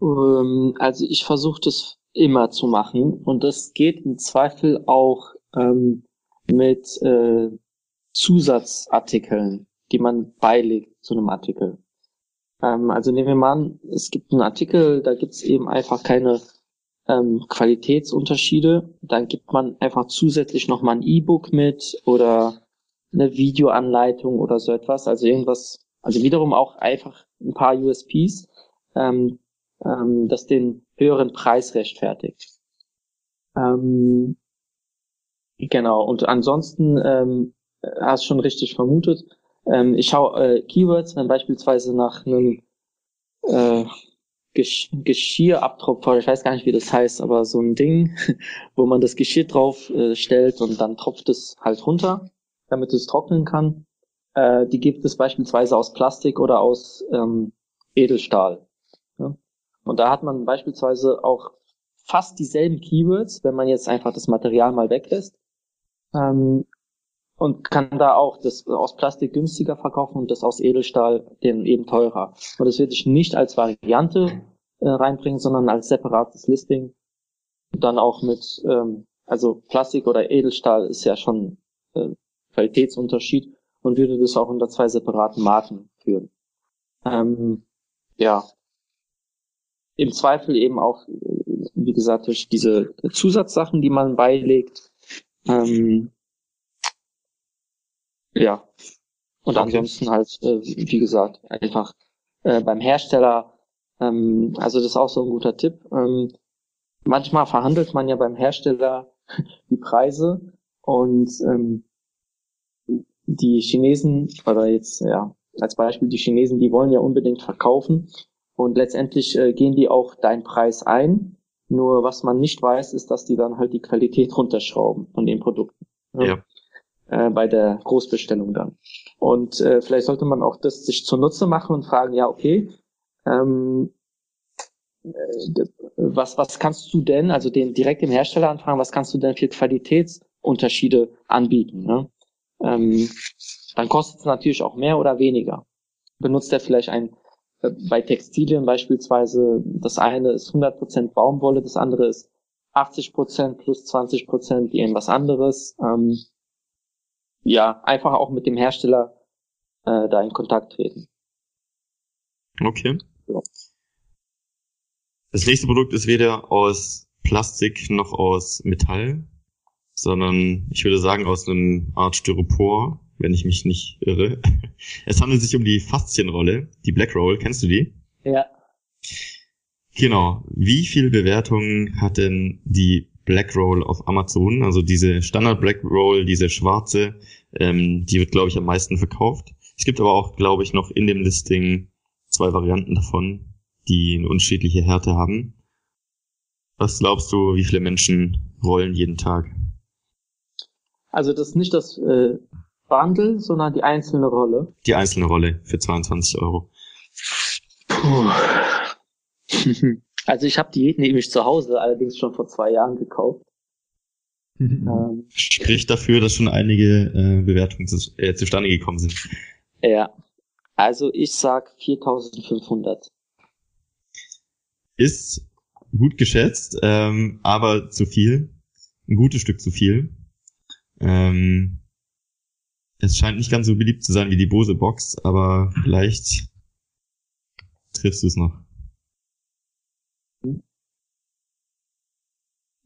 Ähm, also ich versuche das immer zu machen und das geht im Zweifel auch ähm, mit äh, Zusatzartikeln, die man beilegt zu einem Artikel. Ähm, also nehmen wir mal an, es gibt einen Artikel, da gibt es eben einfach keine ähm, Qualitätsunterschiede. Dann gibt man einfach zusätzlich nochmal ein E-Book mit oder eine Videoanleitung oder so etwas. Also irgendwas, also wiederum auch einfach ein paar USPs, ähm, ähm, das den höheren Preis rechtfertigt. Ähm, genau, und ansonsten ähm, hast schon richtig vermutet. Ähm, ich schaue äh, Keywords, wenn beispielsweise nach einem äh, Gesch Geschirrabtropfer, ich weiß gar nicht, wie das heißt, aber so ein Ding, <laughs> wo man das Geschirr drauf äh, stellt und dann tropft es halt runter, damit es trocknen kann. Äh, die gibt es beispielsweise aus Plastik oder aus ähm, Edelstahl. Ja? Und da hat man beispielsweise auch fast dieselben Keywords, wenn man jetzt einfach das Material mal weglässt. Ähm, und kann da auch das aus Plastik günstiger verkaufen und das aus Edelstahl den eben teurer. Und das würde ich nicht als Variante äh, reinbringen, sondern als separates Listing. Dann auch mit, ähm, also Plastik oder Edelstahl ist ja schon äh, Qualitätsunterschied und würde das auch unter zwei separaten Marken führen. Ähm, ja. Im Zweifel eben auch, wie gesagt, durch diese Zusatzsachen, die man beilegt. Ähm, ja. Und okay. ansonsten halt, äh, wie gesagt, einfach äh, beim Hersteller, ähm, also das ist auch so ein guter Tipp. Ähm, manchmal verhandelt man ja beim Hersteller <laughs> die Preise und ähm, die Chinesen, oder jetzt ja, als Beispiel die Chinesen, die wollen ja unbedingt verkaufen und letztendlich äh, gehen die auch deinen Preis ein Nur was man nicht weiß, ist, dass die dann halt die Qualität runterschrauben von den Produkten. Ja. ja. Äh, bei der Großbestellung dann. Und äh, vielleicht sollte man auch das sich zunutze machen und fragen, ja, okay, ähm, äh, was, was kannst du denn, also den direkt dem Hersteller anfragen, was kannst du denn für Qualitätsunterschiede anbieten? Ne? Ähm, dann kostet es natürlich auch mehr oder weniger. Benutzt er vielleicht ein, äh, bei Textilien beispielsweise, das eine ist 100% Baumwolle, das andere ist 80% plus 20% irgendwas anderes. Ähm, ja, einfach auch mit dem Hersteller äh, da in Kontakt treten. Okay. Ja. Das nächste Produkt ist weder aus Plastik noch aus Metall, sondern ich würde sagen aus einem Art Styropor, wenn ich mich nicht irre. <laughs> Es handelt sich um die Faszienrolle, die Black Roll. Kennst du die? Ja. Genau. Wie viele Bewertungen hat denn die Black Roll auf Amazon? Also diese Standard Black Roll, diese schwarze, ähm, die wird, glaube ich, am meisten verkauft. Es gibt aber auch, glaube ich, noch in dem Listing zwei Varianten davon, die eine unterschiedliche Härte haben. Was glaubst du, wie viele Menschen rollen jeden Tag? Also das ist nicht das äh, Bundle, sondern die einzelne Rolle. Die einzelne Rolle für 22 Euro. Puh. <laughs> also ich habe die nämlich zu Hause allerdings schon vor zwei Jahren gekauft. <laughs> ähm, Spricht dafür, dass schon einige äh, Bewertungen zu, äh, zustande gekommen sind. Ja, also ich sag 4500. Ist gut geschätzt, ähm, aber zu viel. Ein gutes Stück zu viel. Ähm, es scheint nicht ganz so beliebt zu sein wie die Bose Box, aber vielleicht triffst du es noch.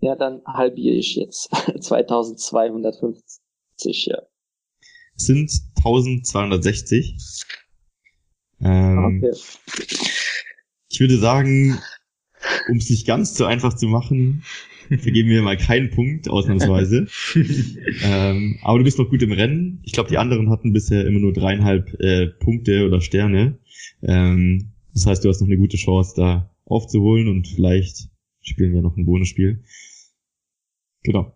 Ja, dann halbiere ich jetzt. <laughs> 2250, ja. sind 1260. Ähm, okay. Ich würde sagen, um es nicht ganz so einfach zu machen, vergeben wir mal keinen Punkt, ausnahmsweise. <laughs> ähm, aber du bist noch gut im Rennen. Ich glaube, die anderen hatten bisher immer nur dreieinhalb äh, Punkte oder Sterne. Ähm, das heißt, du hast noch eine gute Chance, da aufzuholen und vielleicht spielen wir noch ein Bonusspiel. Genau.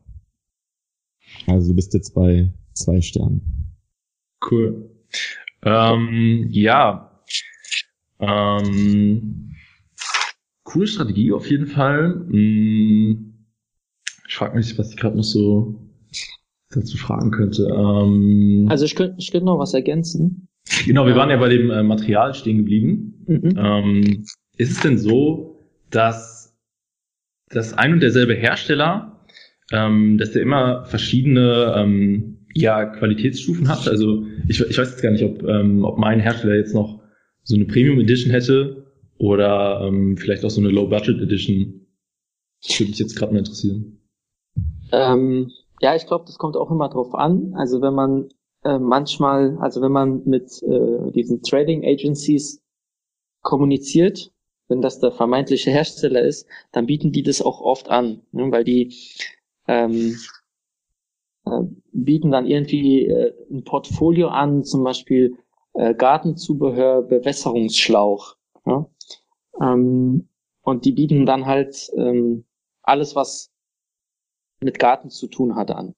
Also du bist jetzt bei zwei Sternen. Cool. Ähm, ja. Ähm, coole Strategie auf jeden Fall. Hm, ich frage mich, was ich gerade noch so dazu fragen könnte. Ähm, also ich könnte ich könnte noch was ergänzen. Genau, wir waren ja bei dem äh, Material stehen geblieben. Mhm. Ähm, ist es denn so, dass das ein und derselbe Hersteller, ähm, dass der immer verschiedene ähm, ja, Qualitätsstufen hat? Also ich, ich weiß jetzt gar nicht, ob, ähm, ob mein Hersteller jetzt noch so eine Premium Edition hätte oder ähm, vielleicht auch so eine Low Budget Edition. Das würde mich jetzt gerade mal interessieren. Ähm, ja, ich glaube, das kommt auch immer drauf an. Also wenn man äh, manchmal, also wenn man mit äh, diesen Trading Agencies kommuniziert, wenn das der vermeintliche Hersteller ist, dann bieten die das auch oft an, ne, weil die ähm, äh, bieten dann irgendwie äh, ein Portfolio an, zum Beispiel äh, Gartenzubehör, Bewässerungsschlauch. Ja? Ähm, und die bieten dann halt ähm, alles, was mit Garten zu tun hat, an.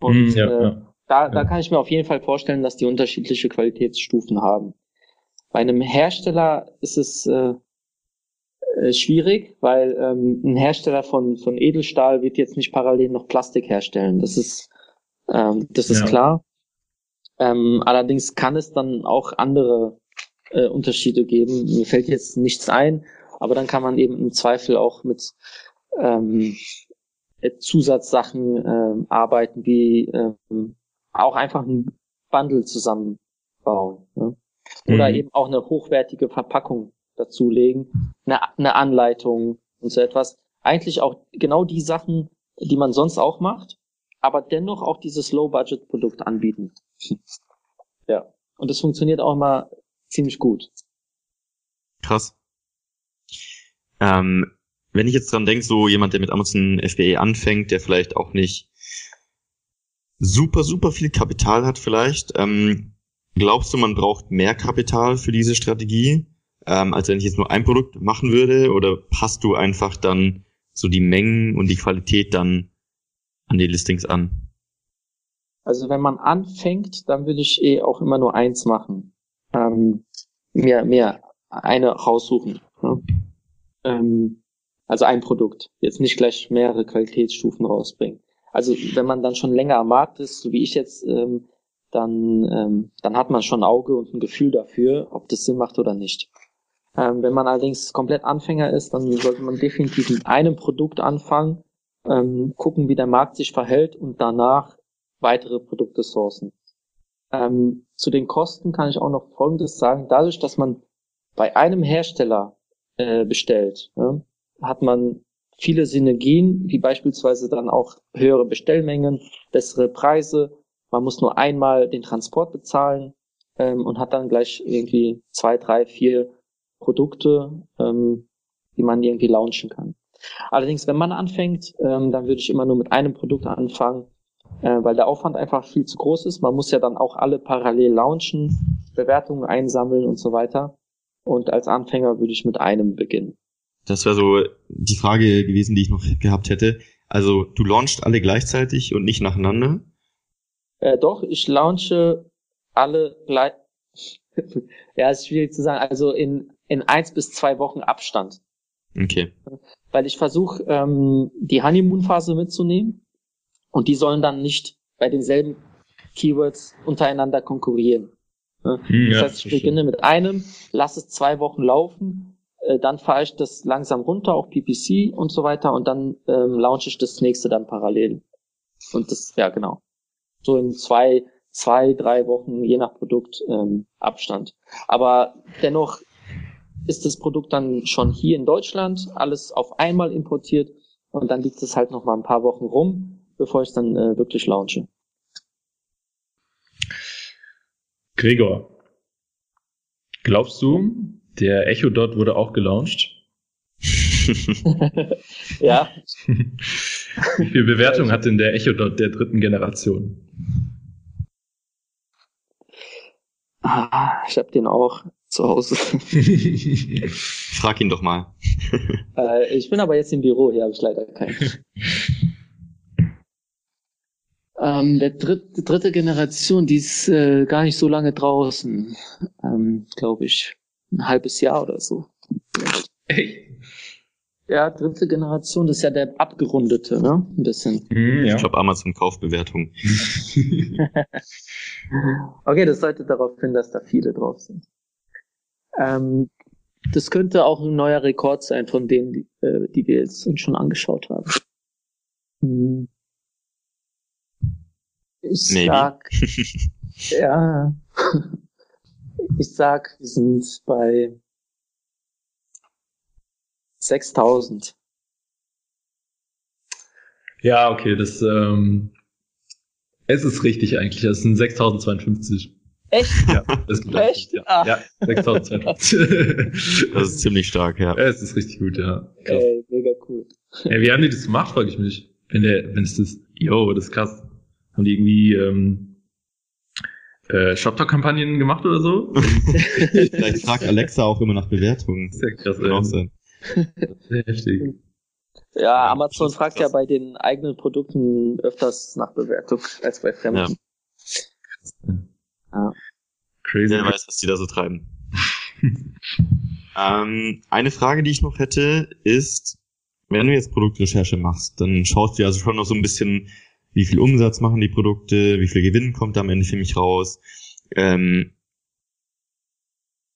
Und mm, ja, äh, ja. Da, da kann ich mir auf jeden Fall vorstellen, dass die unterschiedliche Qualitätsstufen haben. Bei einem Hersteller ist es äh, äh, schwierig, weil ähm, ein Hersteller von, von Edelstahl wird jetzt nicht parallel noch Plastik herstellen. Das ist, ähm, das ist ja. klar. Ähm, allerdings kann es dann auch andere äh, Unterschiede geben. Mir fällt jetzt nichts ein, aber dann kann man eben im Zweifel auch mit ähm, Zusatzsachen äh, arbeiten, wie ähm, auch einfach ein Bundle zusammenbauen. Ne? Oder mhm. eben auch eine hochwertige Verpackung dazulegen, eine, eine Anleitung und so etwas. Eigentlich auch genau die Sachen, die man sonst auch macht, aber dennoch auch dieses Low-Budget-Produkt anbieten. <laughs> ja. Und das funktioniert auch immer ziemlich gut. Krass. Ähm, wenn ich jetzt dran denke, so jemand, der mit Amazon FBA anfängt, der vielleicht auch nicht super, super viel Kapital hat vielleicht, ähm, glaubst du, man braucht mehr Kapital für diese Strategie, ähm, als wenn ich jetzt nur ein Produkt machen würde? Oder passt du einfach dann so die Mengen und die Qualität dann an die Listings an? Also wenn man anfängt, dann würde ich eh auch immer nur eins machen. Ähm, mir, mir eine raussuchen. Ja? Ähm, also ein Produkt. Jetzt nicht gleich mehrere Qualitätsstufen rausbringen. Also wenn man dann schon länger am Markt ist, so wie ich jetzt, ähm, dann, ähm, dann hat man schon ein Auge und ein Gefühl dafür, ob das Sinn macht oder nicht. Ähm, wenn man allerdings komplett Anfänger ist, dann sollte man definitiv mit einem Produkt anfangen, ähm, gucken, wie der Markt sich verhält und danach weitere Produkte sourcen. Ähm, zu den Kosten kann ich auch noch Folgendes sagen. Dadurch, dass man bei einem Hersteller äh, bestellt, ja, hat man viele Synergien, wie beispielsweise dann auch höhere Bestellmengen, bessere Preise. Man muss nur einmal den Transport bezahlen ähm, und hat dann gleich irgendwie zwei, drei, vier Produkte, ähm, die man irgendwie launchen kann. Allerdings, wenn man anfängt, ähm, dann würde ich immer nur mit einem Produkt anfangen, äh, weil der Aufwand einfach viel zu groß ist. Man muss ja dann auch alle parallel launchen, Bewertungen einsammeln und so weiter. Und als Anfänger würde ich mit einem beginnen. Das wäre so die Frage gewesen, die ich noch gehabt hätte. Also du launchst alle gleichzeitig und nicht nacheinander? Äh, doch, ich launche alle gleich. <laughs> ja, ist schwierig zu sagen. Also in, in eins bis zwei Wochen Abstand. Okay. Weil ich versuche, ähm, die Honeymoon-Phase mitzunehmen und die sollen dann nicht bei denselben Keywords untereinander konkurrieren. Hm, das ja, heißt, ich beginne mit einem, lasse es zwei Wochen laufen, äh, dann fahre ich das langsam runter, auch PPC und so weiter, und dann ähm, launche ich das nächste dann parallel. Und das, ja genau. So in zwei, zwei, drei Wochen, je nach Produkt, ähm, Abstand. Aber dennoch ist das Produkt dann schon hier in Deutschland, alles auf einmal importiert und dann liegt es halt noch mal ein paar Wochen rum, bevor ich dann äh, wirklich launche. Gregor, glaubst du, der Echo Dot wurde auch gelauncht? <laughs> ja. <laughs> Wie viel Bewertung hat denn der Echo Dot der dritten Generation? Ah, ich habe den auch zu Hause. <laughs> Frag ihn doch mal. <laughs> äh, ich bin aber jetzt im Büro, hier habe ich leider keinen. <laughs> Ähm, der dritte, dritte Generation, die ist äh, gar nicht so lange draußen, ähm, glaube ich. Ein halbes Jahr oder so. Echt? Ja, dritte Generation, das ist ja der abgerundete, ne? Ein bisschen. Mm, ja. Ich glaube Amazon Kaufbewertung. okay, das sollte darauf hin, dass da viele drauf sind. Ähm, das könnte auch ein neuer Rekord sein von denen, die, äh, die wir jetzt uns schon angeschaut haben. Hm. Ich Maybe. sag, <laughs> ja, ich sag, wir sind bei 6000. Ja, okay, das, ähm, es ist richtig eigentlich. Es sind 6052. Echt? Ja, das ist Echt? Ja, ah. ja 6250. <laughs> das ist ziemlich stark, ja. Es ist richtig gut, ja. Krass. Ey, mega cool. Ey, wie haben die das gemacht, frage ich mich. Wenn der, wenn es das, yo, das ist krass. Haben die irgendwie ähm, äh, Shoptalk-Kampagnen gemacht oder so? <laughs> Vielleicht fragt <laughs> Alexa auch immer nach Bewertungen. Sehr krass, Kann auch sein. Heftig. Ja, Amazon fragt ja bei den eigenen Produkten öfters nach Bewertung als bei Fremden. Ja. ja. Crazy. Wer weiß, was die da so treiben. <laughs> ähm, eine Frage, die ich noch hätte, ist, wenn du jetzt Produktrecherche machst, dann schaust du also schon noch so ein bisschen wie viel Umsatz machen die Produkte, wie viel Gewinn kommt am Ende für mich raus. Ähm,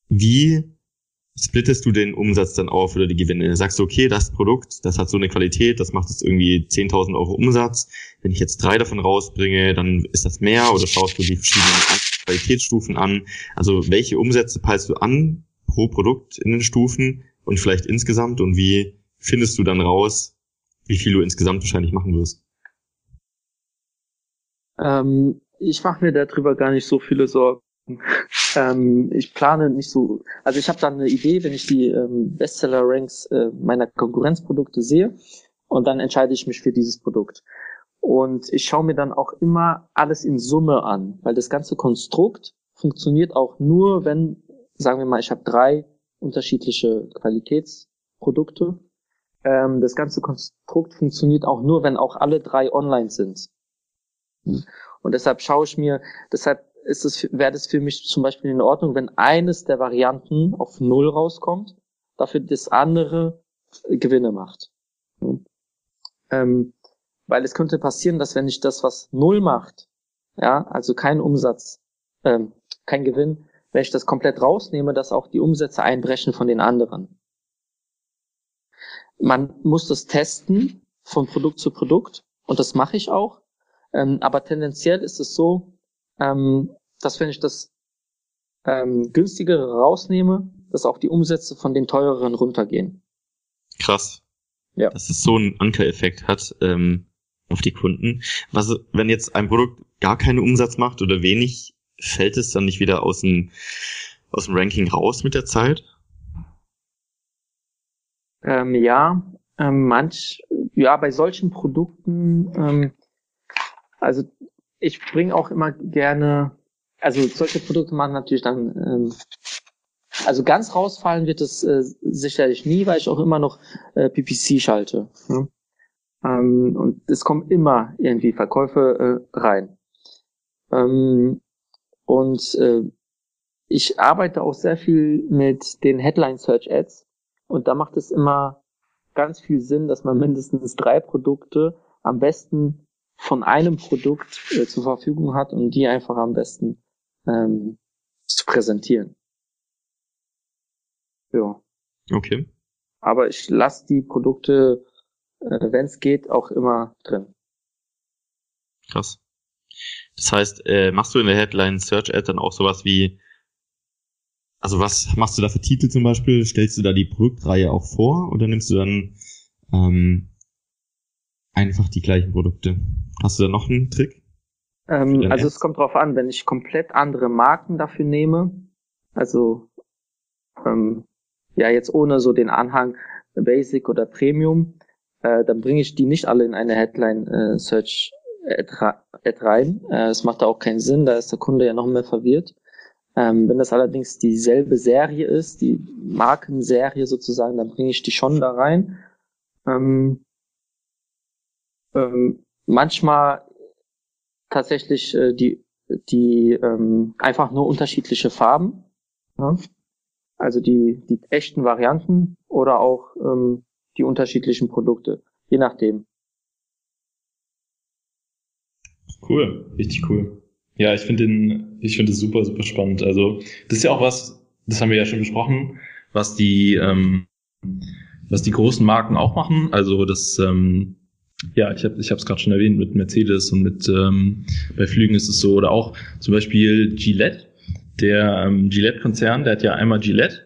wie splittest du den Umsatz dann auf oder die Gewinne? Sagst du, okay, das Produkt, das hat so eine Qualität, das macht jetzt irgendwie 10.000 Euro Umsatz. Wenn ich jetzt drei davon rausbringe, dann ist das mehr oder schaust du die verschiedenen Qualitätsstufen an? Also welche Umsätze peilst du an pro Produkt in den Stufen und vielleicht insgesamt und wie findest du dann raus, wie viel du insgesamt wahrscheinlich machen wirst? Ähm, ich mache mir darüber gar nicht so viele Sorgen. Ähm, ich plane nicht so, also ich habe dann eine Idee, wenn ich die ähm, Bestseller-Ranks äh, meiner Konkurrenzprodukte sehe und dann entscheide ich mich für dieses Produkt. Und ich schaue mir dann auch immer alles in Summe an, weil das ganze Konstrukt funktioniert auch nur, wenn, sagen wir mal, ich habe drei unterschiedliche Qualitätsprodukte ähm, das ganze Konstrukt funktioniert auch nur, wenn auch alle drei online sind. Und deshalb schaue ich mir, deshalb ist es, wäre das für mich zum Beispiel in Ordnung, wenn eines der Varianten auf Null rauskommt, dafür das andere Gewinne macht. Ähm, weil es könnte passieren, dass wenn ich das, was Null macht, ja, also kein Umsatz, ähm, kein Gewinn, wenn ich das komplett rausnehme, dass auch die Umsätze einbrechen von den anderen. Man muss das testen von Produkt zu Produkt und das mache ich auch. Ähm, aber tendenziell ist es so, ähm, dass wenn ich das ähm, günstigere rausnehme, dass auch die Umsätze von den teureren runtergehen. Krass. Ja. Dass es so einen Ankereffekt hat ähm, auf die Kunden. Was, wenn jetzt ein Produkt gar keinen Umsatz macht oder wenig, fällt es dann nicht wieder aus dem, aus dem Ranking raus mit der Zeit? Ähm, ja, ähm, manch, ja, bei solchen Produkten, ähm, also ich bringe auch immer gerne, also solche Produkte machen natürlich dann, ähm, also ganz rausfallen wird es äh, sicherlich nie, weil ich auch immer noch äh, PPC schalte. Ne? Ähm, und es kommen immer irgendwie Verkäufe äh, rein. Ähm, und äh, ich arbeite auch sehr viel mit den Headline Search Ads. Und da macht es immer ganz viel Sinn, dass man mindestens drei Produkte am besten von einem Produkt äh, zur Verfügung hat und die einfach am besten ähm, zu präsentieren. Ja. Okay. Aber ich lasse die Produkte, äh, wenn es geht, auch immer drin. Krass. Das heißt, äh, machst du in der Headline Search Ad dann auch sowas wie, also was machst du da für Titel zum Beispiel? Stellst du da die Produktreihe auch vor oder nimmst du dann ähm, einfach die gleichen Produkte? Hast du da noch einen Trick? Ähm, also es kommt drauf an, wenn ich komplett andere Marken dafür nehme, also ähm, ja jetzt ohne so den Anhang Basic oder Premium, äh, dann bringe ich die nicht alle in eine Headline äh, Search Ad, rein. Äh, es macht da auch keinen Sinn, da ist der Kunde ja noch mehr verwirrt. Ähm, wenn das allerdings dieselbe Serie ist, die Markenserie sozusagen, dann bringe ich die schon da rein. Ähm, ähm, manchmal tatsächlich äh, die, die ähm, einfach nur unterschiedliche Farben. Ja? Also die, die echten Varianten oder auch ähm, die unterschiedlichen Produkte, je nachdem. Cool, richtig cool. Ja, ich finde den, ich finde es super, super spannend. Also das ist ja auch was, das haben wir ja schon besprochen, was die, ähm, was die großen Marken auch machen. Also das, ähm, ja, ich habe, ich es gerade schon erwähnt mit Mercedes und mit ähm, bei Flügen ist es so oder auch zum Beispiel Gillette, der ähm, Gillette-Konzern, der hat ja einmal Gillette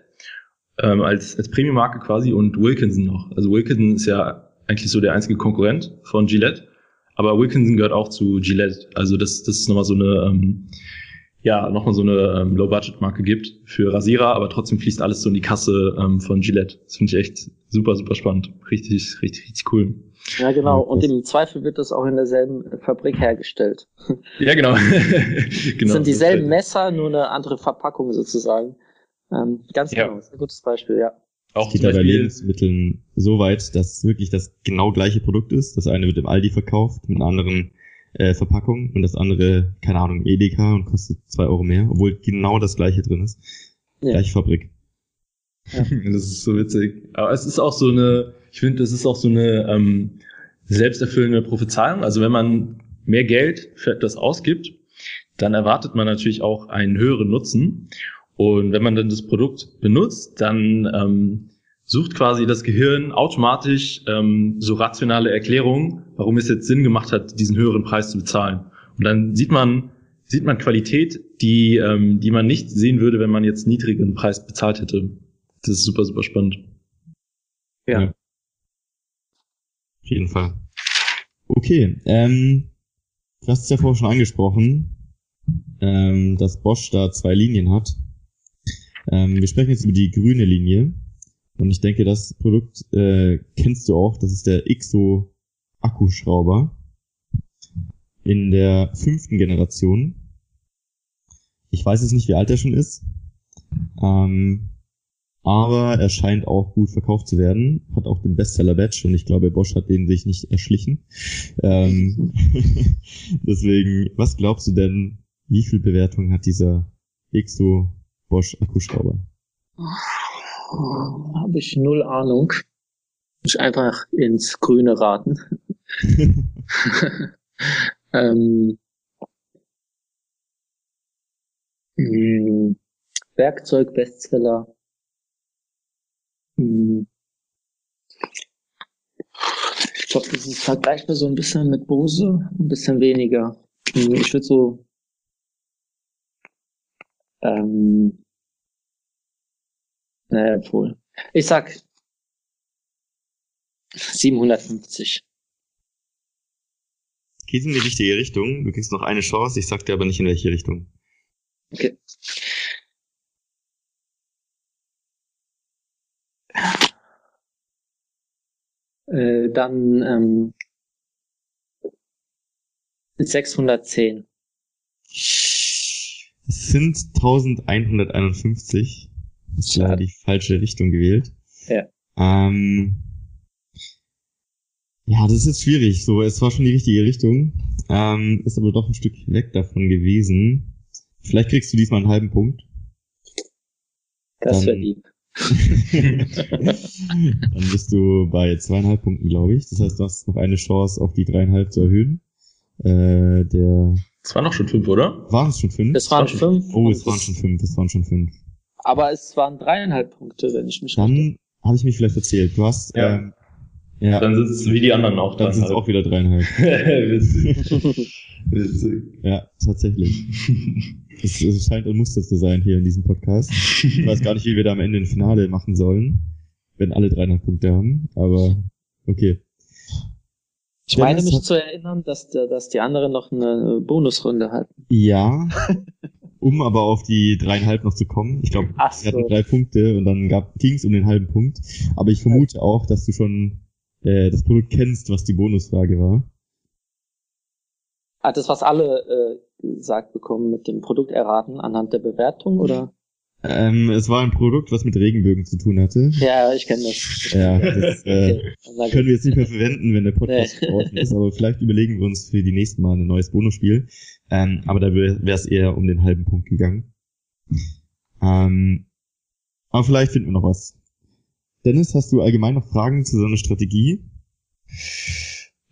ähm, als als Premium-Marke quasi und Wilkinson noch. Also Wilkinson ist ja eigentlich so der einzige Konkurrent von Gillette aber Wilkinson gehört auch zu Gillette. Also das, das ist nochmal so eine, ähm, ja, nochmal so eine ähm, Low-Budget-Marke gibt für Rasierer, aber trotzdem fließt alles so in die Kasse ähm, von Gillette. Das finde ich echt super, super spannend. Richtig, richtig, richtig cool. Ja, genau. Und im Zweifel wird das auch in derselben Fabrik hergestellt. Ja, genau. <laughs> genau. Das sind dieselben Messer, nur eine andere Verpackung sozusagen. Ähm, ganz genau. Ja. Das ist ein gutes Beispiel, ja. Auch es geht bei Lebensmitteln so weit, dass wirklich das genau gleiche Produkt ist. Das eine wird im Aldi verkauft, mit anderen äh, Verpackung und das andere, keine Ahnung, Edeka und kostet zwei Euro mehr, obwohl genau das gleiche drin ist. Ja. Gleiche Fabrik. Ja. <laughs> Das ist so witzig. Aber es ist auch so eine, ich finde, das ist auch so eine ähm, selbsterfüllende Prophezeiung. Also wenn man mehr Geld für etwas ausgibt, dann erwartet man natürlich auch einen höheren Nutzen. Und wenn man dann das Produkt benutzt, dann ähm, sucht quasi das Gehirn automatisch ähm, so rationale Erklärungen, warum es jetzt Sinn gemacht hat, diesen höheren Preis zu bezahlen. Und dann sieht man sieht man Qualität, die ähm, die man nicht sehen würde, wenn man jetzt niedrigen Preis bezahlt hätte. Das ist super super spannend. Ja. ja. Auf jeden Fall. Okay, ähm, du hast es ja vorher schon angesprochen, ähm, dass Bosch da zwei Linien hat. Ähm, wir sprechen jetzt über die grüne Linie. Und ich denke, das Produkt äh, kennst du auch. Das ist der IXO Akkuschrauber in der fünften Generation. Ich weiß jetzt nicht, wie alt er schon ist. Ähm, aber er scheint auch gut verkauft zu werden. Hat auch den Bestseller-Badge und ich glaube, Bosch hat den sich nicht erschlichen. Ähm, <laughs> deswegen, was glaubst du denn, wie viel Bewertung hat dieser Exo Bosch Akkuschrauber? Habe ich null Ahnung. Ich einfach ins Grüne raten. <laughs> <laughs> ähm, hm, Werkzeug-Bestseller hm. Ich glaube, das ist vergleichbar so ein bisschen mit Bose, ein bisschen weniger. Hm, ich würde so ähm, naja, wohl. Ich sag 750. Geht in die richtige Richtung. Du kriegst noch eine Chance. Ich sag dir aber nicht in welche Richtung. Okay. Äh, dann ähm, 610. Es sind 1151. Das ist leider die falsche Richtung gewählt. Ja. Ähm, ja, das ist jetzt schwierig. So, es war schon die richtige Richtung, ähm, ist aber doch ein Stück weg davon gewesen. Vielleicht kriegst du diesmal einen halben Punkt. Das wäre lieb. <laughs> dann bist du bei zweieinhalb Punkten, glaube ich. Das heißt, du hast noch eine Chance, auf die dreieinhalb zu erhöhen. Äh, der. Es waren noch schon fünf, oder? Waren es schon fünf? Es waren fünf. Oh, es waren schon fünf. Es waren schon fünf. Aber es waren dreieinhalb Punkte, wenn ich mich Dann habe ich mich vielleicht erzählt. Du hast. Ja. Ähm, ja. Dann sind es wie die anderen auch. Dann sind es auch wieder dreieinhalb. <laughs> Witzig. <laughs> Witzig. Ja, tatsächlich. <laughs> Es, es scheint ein Muster zu sein hier in diesem Podcast. Ich weiß gar nicht, wie wir da am Ende ein Finale machen sollen, wenn alle dreieinhalb Punkte haben, aber okay. Ich meine mich zu erinnern, dass, dass die anderen noch eine Bonusrunde hatten. Ja, um aber auf die dreieinhalb noch zu kommen. Ich glaube, so. wir hatten drei Punkte und dann ging es um den halben Punkt. Aber ich vermute auch, dass du schon äh, das Produkt kennst, was die Bonusfrage war. Ah, das, was alle äh, gesagt bekommen mit dem Produkt erraten anhand der Bewertung, oder? Ähm, es war ein Produkt, was mit Regenbögen zu tun hatte. Ja, ich kenne das. Ja, das äh, okay, können wir jetzt nicht mehr verwenden, wenn der Podcast nee. draußen ist, aber vielleicht überlegen wir uns für die nächsten Mal ein neues Bonusspiel. Ähm, aber da wäre es eher um den halben Punkt gegangen. Ähm, aber vielleicht finden wir noch was. Dennis, hast du allgemein noch Fragen zu so einer Strategie?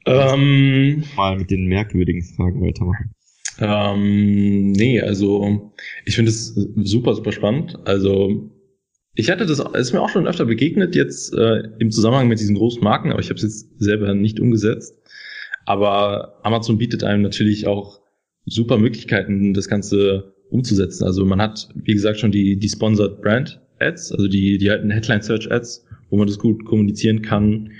Ähm, Mal mit den merkwürdigen Fragen weitermachen. Ähm, nee, also ich finde es super, super spannend. Also ich hatte das, ist mir auch schon öfter begegnet jetzt äh, im Zusammenhang mit diesen großen Marken, aber ich habe es jetzt selber nicht umgesetzt. Aber Amazon bietet einem natürlich auch super Möglichkeiten, das Ganze umzusetzen. Also man hat, wie gesagt, schon die, die Sponsored Brand Ads, also die, die alten Headline Search Ads, wo man das gut kommunizieren kann.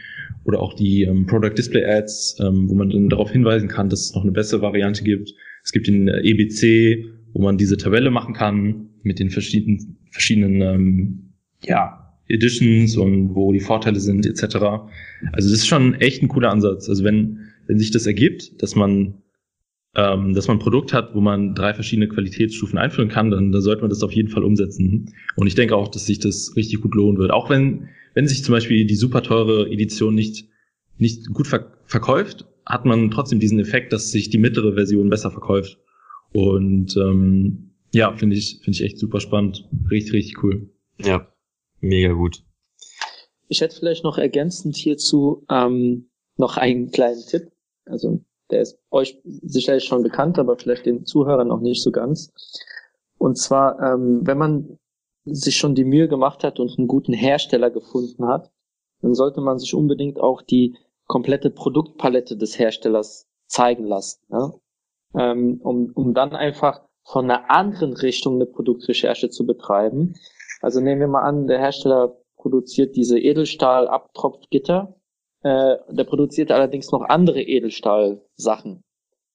Oder auch die ähm, Product Display Ads, ähm, wo man dann darauf hinweisen kann, dass es noch eine bessere Variante gibt. Es gibt den äh, EBC, wo man diese Tabelle machen kann mit den verschiedenen, verschiedenen ähm, ja, Editions und wo die Vorteile sind etc. Also das ist schon echt ein cooler Ansatz. Also wenn, wenn sich das ergibt, dass man ähm, dass man ein Produkt hat, wo man drei verschiedene Qualitätsstufen einführen kann, dann, dann sollte man das auf jeden Fall umsetzen. Und ich denke auch, dass sich das richtig gut lohnen wird. Auch wenn, wenn sich zum Beispiel die super teure Edition nicht, nicht gut ver verkauft, hat man trotzdem diesen Effekt, dass sich die mittlere Version besser verkauft. Und ähm, ja, finde ich, finde ich echt super spannend. Richtig, richtig cool. Ja, mega gut. Ich hätte vielleicht noch ergänzend hierzu ähm, noch einen kleinen Tipp. Also der ist euch sicherlich schon bekannt, aber vielleicht den Zuhörern noch nicht so ganz. Und zwar, ähm, wenn man sich schon die Mühe gemacht hat und einen guten Hersteller gefunden hat, dann sollte man sich unbedingt auch die komplette Produktpalette des Herstellers zeigen lassen, ja? ähm, um, um dann einfach von einer anderen Richtung eine Produktrecherche zu betreiben. Also nehmen wir mal an, der Hersteller produziert diese Edelstahl-Abtropfgitter, äh, der produziert allerdings noch andere Edelstahl-Sachen.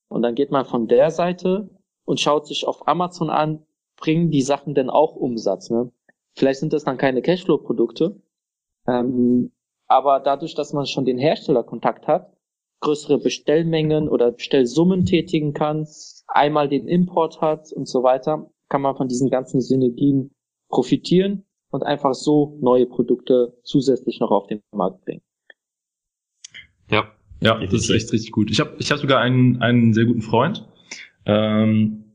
Und dann geht man von der Seite und schaut sich auf Amazon an, bringen die Sachen denn auch Umsatz? Ne? Vielleicht sind das dann keine Cashflow-Produkte, ähm, aber dadurch, dass man schon den Herstellerkontakt hat, größere Bestellmengen oder Bestellsummen tätigen kann, einmal den Import hat und so weiter, kann man von diesen ganzen Synergien profitieren und einfach so neue Produkte zusätzlich noch auf den Markt bringen. Ja, ja, das ist echt richtig gut. Ich habe ich hab sogar einen, einen sehr guten Freund, ähm,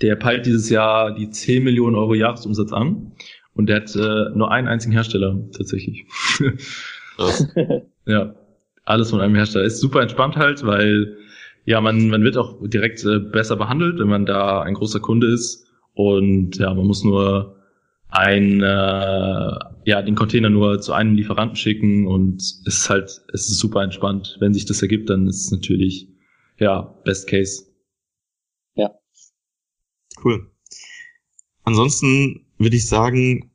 der peilt dieses Jahr die 10 Millionen Euro Jahresumsatz an und der hat äh, nur einen einzigen Hersteller tatsächlich. <laughs> ja, alles von einem Hersteller. Ist super entspannt halt, weil ja, man, man wird auch direkt äh, besser behandelt, wenn man da ein großer Kunde ist. Und ja, man muss nur ein, äh, ja, den Container nur zu einem Lieferanten schicken und es ist halt, es ist super entspannt. Wenn sich das ergibt, dann ist es natürlich, ja, Best Case. Ja. Cool. Ansonsten würde ich sagen,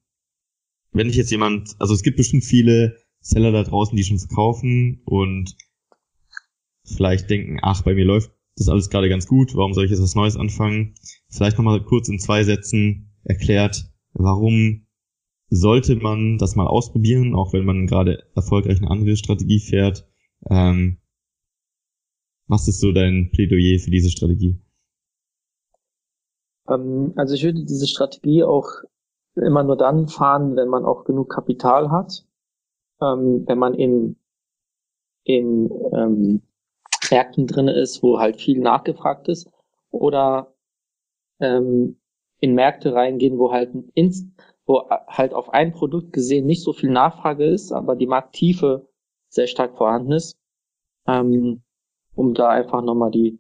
wenn ich jetzt jemand, also es gibt bestimmt viele Seller da draußen, die schon verkaufen und vielleicht denken, ach, bei mir läuft das alles gerade ganz gut, warum soll ich jetzt was Neues anfangen? Vielleicht nochmal kurz in zwei Sätzen erklärt, warum sollte man das mal ausprobieren, auch wenn man gerade erfolgreich eine andere Strategie fährt. Ähm, was ist so dein Plädoyer für diese Strategie? Ähm, also ich würde diese Strategie auch immer nur dann fahren, wenn man auch genug Kapital hat, ähm, wenn man in, in ähm, Märkten drin ist, wo halt viel nachgefragt ist, oder ähm, in Märkte reingehen, wo halt ins, wo halt auf ein Produkt gesehen nicht so viel Nachfrage ist, aber die Markttiefe sehr stark vorhanden ist, ähm, um da einfach nochmal die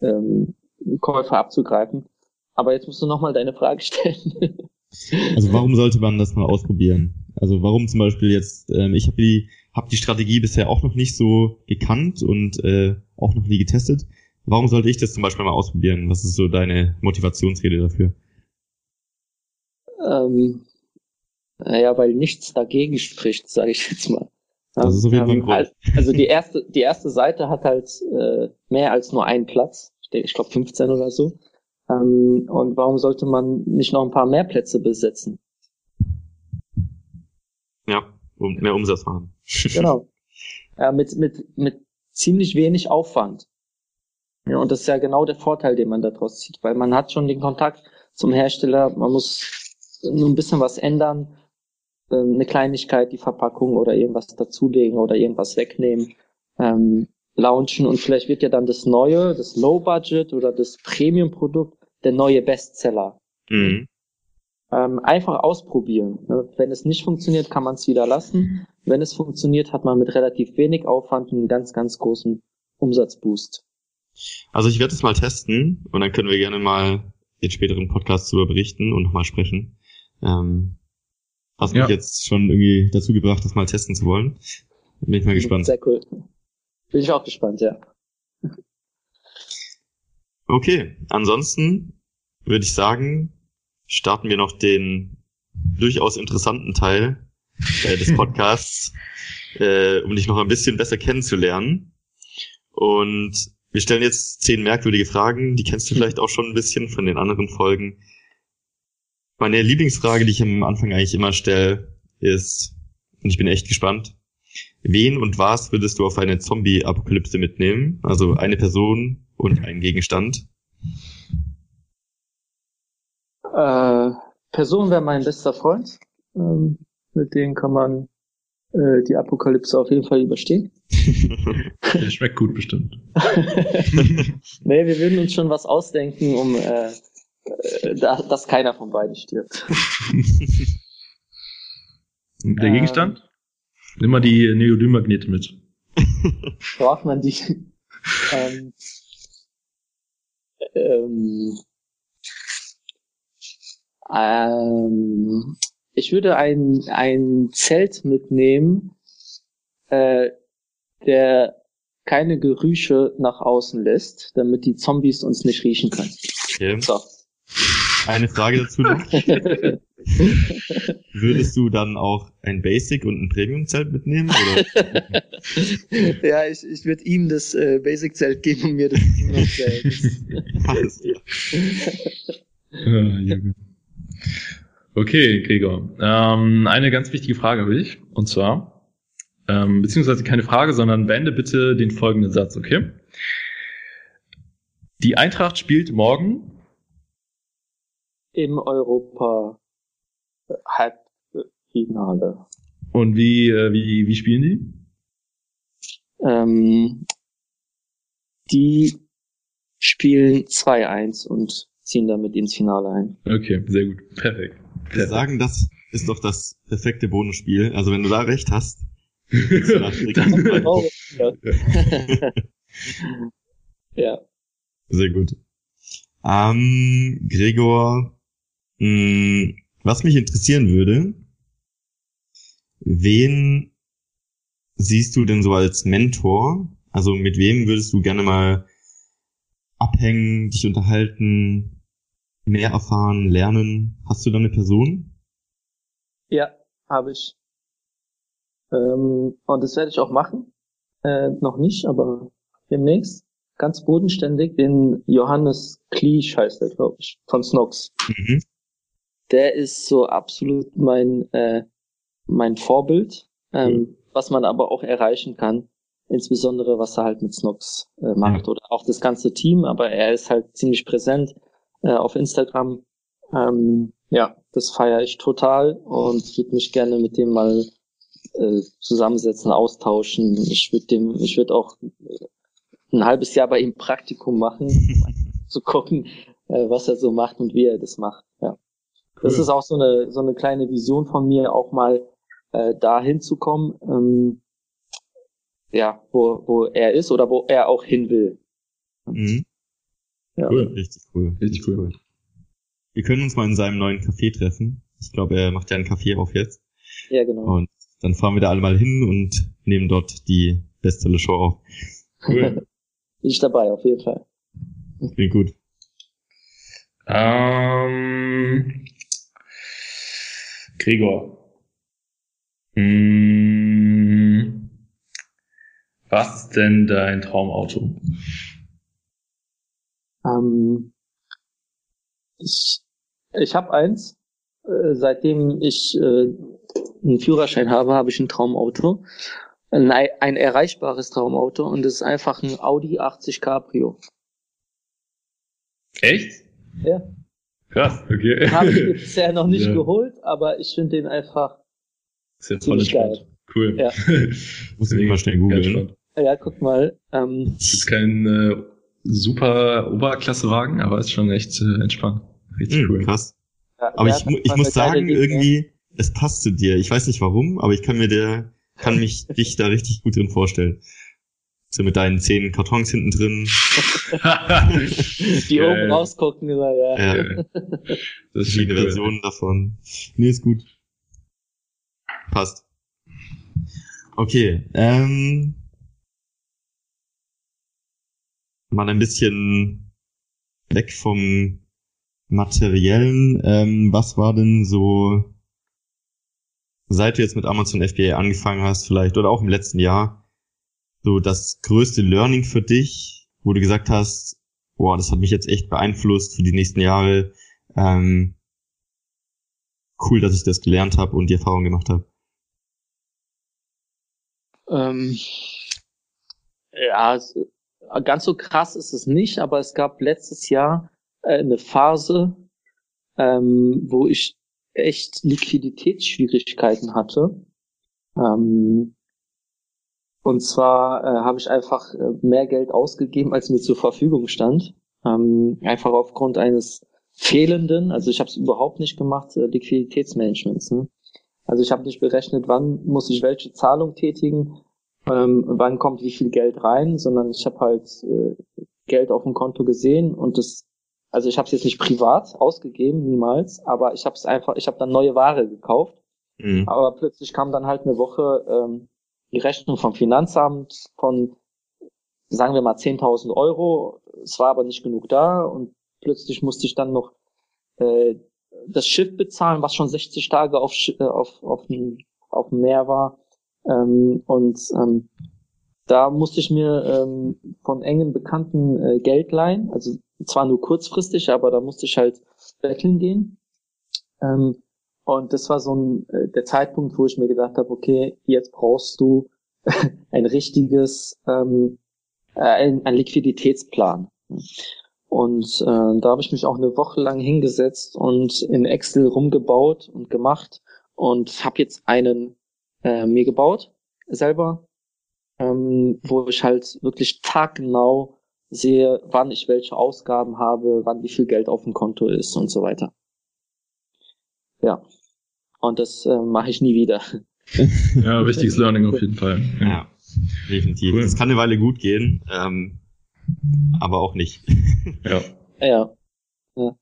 ähm, Käufer abzugreifen. Aber jetzt musst du nochmal deine Frage <laughs> stellen. also warum sollte man das mal ausprobieren? Also warum zum Beispiel jetzt, ähm, ich habe die, hab die Strategie bisher auch noch nicht so gekannt und äh, auch noch nie getestet. Warum sollte ich das zum Beispiel mal ausprobieren? Was ist so deine Motivationsrede dafür? Ähm, naja, weil nichts dagegen spricht, sage ich jetzt mal. Das ist auf jeden Fall ein Grund. Also die <laughs> erste, die erste Seite hat halt äh, mehr als nur einen Platz. Ich glaube 15 oder so. Ähm, und warum sollte man nicht noch ein paar mehr Plätze besetzen? Ja, um mehr Umsatz machen. <laughs> genau. Ja, mit, mit, mit ziemlich wenig Aufwand. Ja, und das ist ja genau der Vorteil, den man daraus zieht, weil man hat schon den Kontakt zum Hersteller, man muss nur ein bisschen was ändern, ähm, eine Kleinigkeit, die Verpackung oder irgendwas dazulegen oder irgendwas wegnehmen, ähm, launchen und vielleicht wird ja dann das neue, das Low Budget oder das Premium Produkt der neue Bestseller. Mhm. Ähm, einfach ausprobieren. Ne? Wenn es nicht funktioniert, kann man es wieder lassen. Wenn es funktioniert, hat man mit relativ wenig Aufwand einen ganz, ganz großen Umsatzboost. Also ich werde es mal testen und dann können wir gerne mal in späteren Podcasts darüber berichten und nochmal sprechen. Ähm, hast ja. mich jetzt schon irgendwie dazu gebracht, das mal testen zu wollen. Bin ich mal gespannt. Sehr cool. Bin ich auch gespannt, ja. Okay, ansonsten würde ich sagen, starten wir noch den durchaus interessanten Teil äh, des <laughs> Podcasts, äh, um dich noch ein bisschen besser kennenzulernen. Und wir stellen jetzt zehn merkwürdige Fragen, die kennst du <laughs> vielleicht auch schon ein bisschen von den anderen Folgen. Meine Lieblingsfrage, die ich am Anfang eigentlich immer stelle, ist, und ich bin echt gespannt, wen und was würdest du auf eine Zombie-Apokalypse mitnehmen? Also eine Person und einen Gegenstand. Äh, Person wäre mein bester Freund. Ähm, mit dem kann man äh, die Apokalypse auf jeden Fall überstehen. <laughs> Der schmeckt gut bestimmt. <laughs> nee, wir würden uns schon was ausdenken, um äh, äh, dass keiner von beiden stirbt. Der Gegenstand? Ähm, Nimm mal die Neodym-Magnete mit. <laughs> Braucht man die? ähm, ähm, ähm, ich würde ein, ein Zelt mitnehmen, äh, der keine Gerüche nach außen lässt, damit die Zombies uns nicht riechen können. Okay. So. Eine Frage dazu noch. <laughs> Würdest du dann auch ein Basic und ein Premium-Zelt mitnehmen? Oder? <laughs> ja, ich, ich würde ihm das äh, Basic-Zelt geben und mir das Premium-Zelt. <laughs> Alles klar. okay, Gregor. Ähm, eine ganz wichtige Frage habe ich. Und zwar, ähm, beziehungsweise keine Frage, sondern beende bitte den folgenden Satz, okay? Die Eintracht spielt morgen im Europa Halb, Finale. Und wie, äh, wie, wie spielen die? Ähm, die spielen 2-1 und ziehen damit ins Finale ein. Okay, sehr gut. Perfekt. Wir sagen, das ist doch das perfekte Bonusspiel. Also wenn du da recht hast, <laughs> Dann- Oh, ja. <laughs> ja. Sehr gut. Ähm, Gregor, mh, was mich interessieren würde, wen siehst du denn so als Mentor? Also mit wem würdest du gerne mal abhängen, dich unterhalten, mehr erfahren, lernen? Hast du da eine Person? Ja, habe ich. Ähm, und das werde ich auch machen. Äh, noch nicht, aber demnächst. Ganz bodenständig. Den Johannes Kliesch heißt er, glaube ich, von Snox. Mhm. Der ist so absolut mein, äh, mein Vorbild, ähm, was man aber auch erreichen kann. Insbesondere, was er halt mit Snox äh, macht oder auch das ganze Team, aber er ist halt ziemlich präsent äh, auf Instagram. Ähm, ja, das feiere ich total und würde mich gerne mit dem mal äh, zusammensetzen, austauschen. Ich würde dem, ich würde auch äh, ein halbes Jahr bei ihm Praktikum machen, um <laughs> zu gucken, äh, was er so macht und wie er das macht. Das Cool. ist auch so eine so eine kleine Vision von mir, auch mal äh, dahin zu kommen, ähm, ja, wo wo er ist oder wo er auch hin will. Mhm. Ja. Cool. Richtig cool. Richtig cool. Wir können uns mal in seinem neuen Café treffen. Ich glaube, er macht ja einen Café auf jetzt. Ja, genau. Und dann fahren wir da alle mal hin und nehmen dort die Bestseller Show auf. Cool. <laughs> Bin ich dabei, auf jeden Fall. Klingt gut. Ähm, Gregor. Hm, was ist denn dein Traumauto? Ähm, ich ich habe eins. Äh, seitdem ich äh, einen Führerschein habe, habe ich ein Traumauto. Ein, ein erreichbares Traumauto und es ist einfach ein Audi 80 Cabrio. Echt? Ja. Krass, okay. Habe ich bisher noch nicht Ja. geholt, aber ich finde den einfach. Ist ja voll Ziemlich entspannt. Cool. Ja. <laughs> Muss ich mal schnell googeln. spannend. Ja, guck mal. Ähm, Ist jetzt kein äh, super Oberklassewagen, aber ist schon echt äh, entspannt. Richtig Hm, cool. krass. ja, Aber ich, ich muss sagen, irgendwie, es passt zu dir. Ich weiß nicht warum, aber ich kann mir der, kann mich <laughs> dich da richtig gut drin vorstellen. So mit deinen zehn Kartons hinten drin. <laughs> die oben rausgucken. Immer, ja. Ja, Das ist verschiedene cool. Versionen davon. Nee, ist gut. Passt. Okay, ähm, mal ein bisschen weg vom Materiellen. Ähm, was war denn so, seit du jetzt mit Amazon FBA angefangen hast, vielleicht, oder auch im letzten Jahr, so das größte Learning für dich, wo du gesagt hast, boah, das hat mich jetzt echt beeinflusst für die nächsten Jahre. Ähm, cool, dass ich das gelernt habe und die Erfahrung gemacht habe. Ähm, ja, ganz so krass ist es nicht, aber es gab letztes Jahr äh, eine Phase, ähm, wo ich echt Liquiditätsschwierigkeiten hatte. Ähm, und zwar äh, habe ich einfach äh, mehr Geld ausgegeben, als mir zur Verfügung stand. Ähm, einfach aufgrund eines fehlenden, also ich habe es überhaupt nicht gemacht, äh, Liquiditätsmanagements. Ne? Also ich habe nicht berechnet, wann muss ich welche Zahlung tätigen, ähm, wann kommt wie viel Geld rein, sondern ich habe halt äh, Geld auf dem Konto gesehen und das, also ich habe es jetzt nicht privat ausgegeben, niemals, aber ich habe es einfach, ich habe dann neue Ware gekauft, Mhm. aber plötzlich kam dann halt eine Woche ähm, die Rechnung vom Finanzamt von, sagen wir mal 10.000 Euro, es war aber nicht genug da und plötzlich musste ich dann noch äh, das Schiff bezahlen, was schon 60 Tage auf, äh, auf, auf, dem, auf dem Meer war. Ähm, und ähm, da musste ich mir ähm, von engen Bekannten äh, Geld leihen, also zwar nur kurzfristig, aber da musste ich halt betteln gehen. Ähm, und das war so ein, äh, der Zeitpunkt, wo ich mir gedacht habe, okay, jetzt brauchst du <laughs> ein richtiges, ähm, äh, ein, ein Liquiditätsplan. Und äh, da habe ich mich auch eine Woche lang hingesetzt und in Excel rumgebaut und gemacht und habe jetzt einen äh, mir gebaut selber, ähm, wo ich halt wirklich taggenau sehe, wann ich welche Ausgaben habe, wann wie viel Geld auf dem Konto ist und so weiter. Ja. Und das äh, mache ich nie wieder. <laughs> ja, wichtiges Learning auf jeden Fall. Ja, ja definitiv. Cool. Das kann eine Weile gut gehen, ähm, aber auch nicht. <laughs> ja. ja. Ja.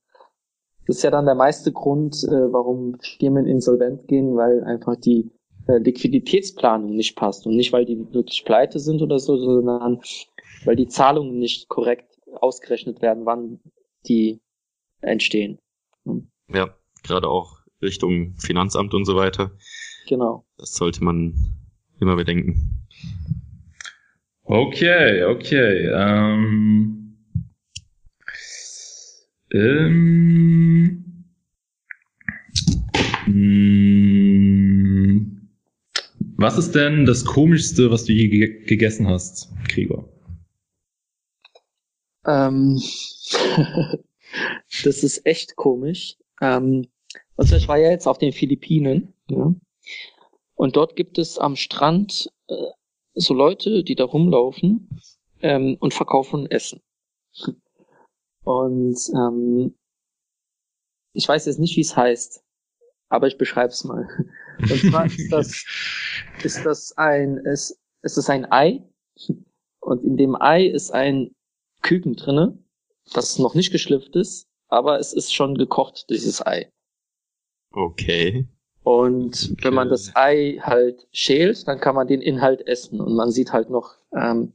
Das ist ja dann der meiste Grund, äh, warum Firmen insolvent gehen, weil einfach die äh, Liquiditätsplanung nicht passt und nicht, weil die wirklich pleite sind oder so, sondern weil die Zahlungen nicht korrekt ausgerechnet werden, wann die entstehen. Hm. Ja, gerade auch Richtung Finanzamt und so weiter. Genau. Das sollte man immer bedenken. Okay, okay. Ähm, ähm, hm, was ist denn das Komischste, was du je gegessen hast, Gregor? Ähm, <laughs> das ist echt komisch. Ähm, also ich war ja jetzt auf den Philippinen. Ja? Und dort gibt es am Strand äh, so Leute, die da rumlaufen ähm, und verkaufen Essen. Und ähm, ich weiß jetzt nicht, wie es heißt, aber ich beschreibe es mal. <laughs> Und zwar ist das, ist das ein, ist, ist das ein Ei und in dem Ei ist ein Küken drinne, das noch nicht geschlüpft ist, aber es ist schon gekocht, dieses Ei. Okay. Und okay. wenn man das Ei halt schält, dann kann man den Inhalt essen und man sieht halt noch ähm,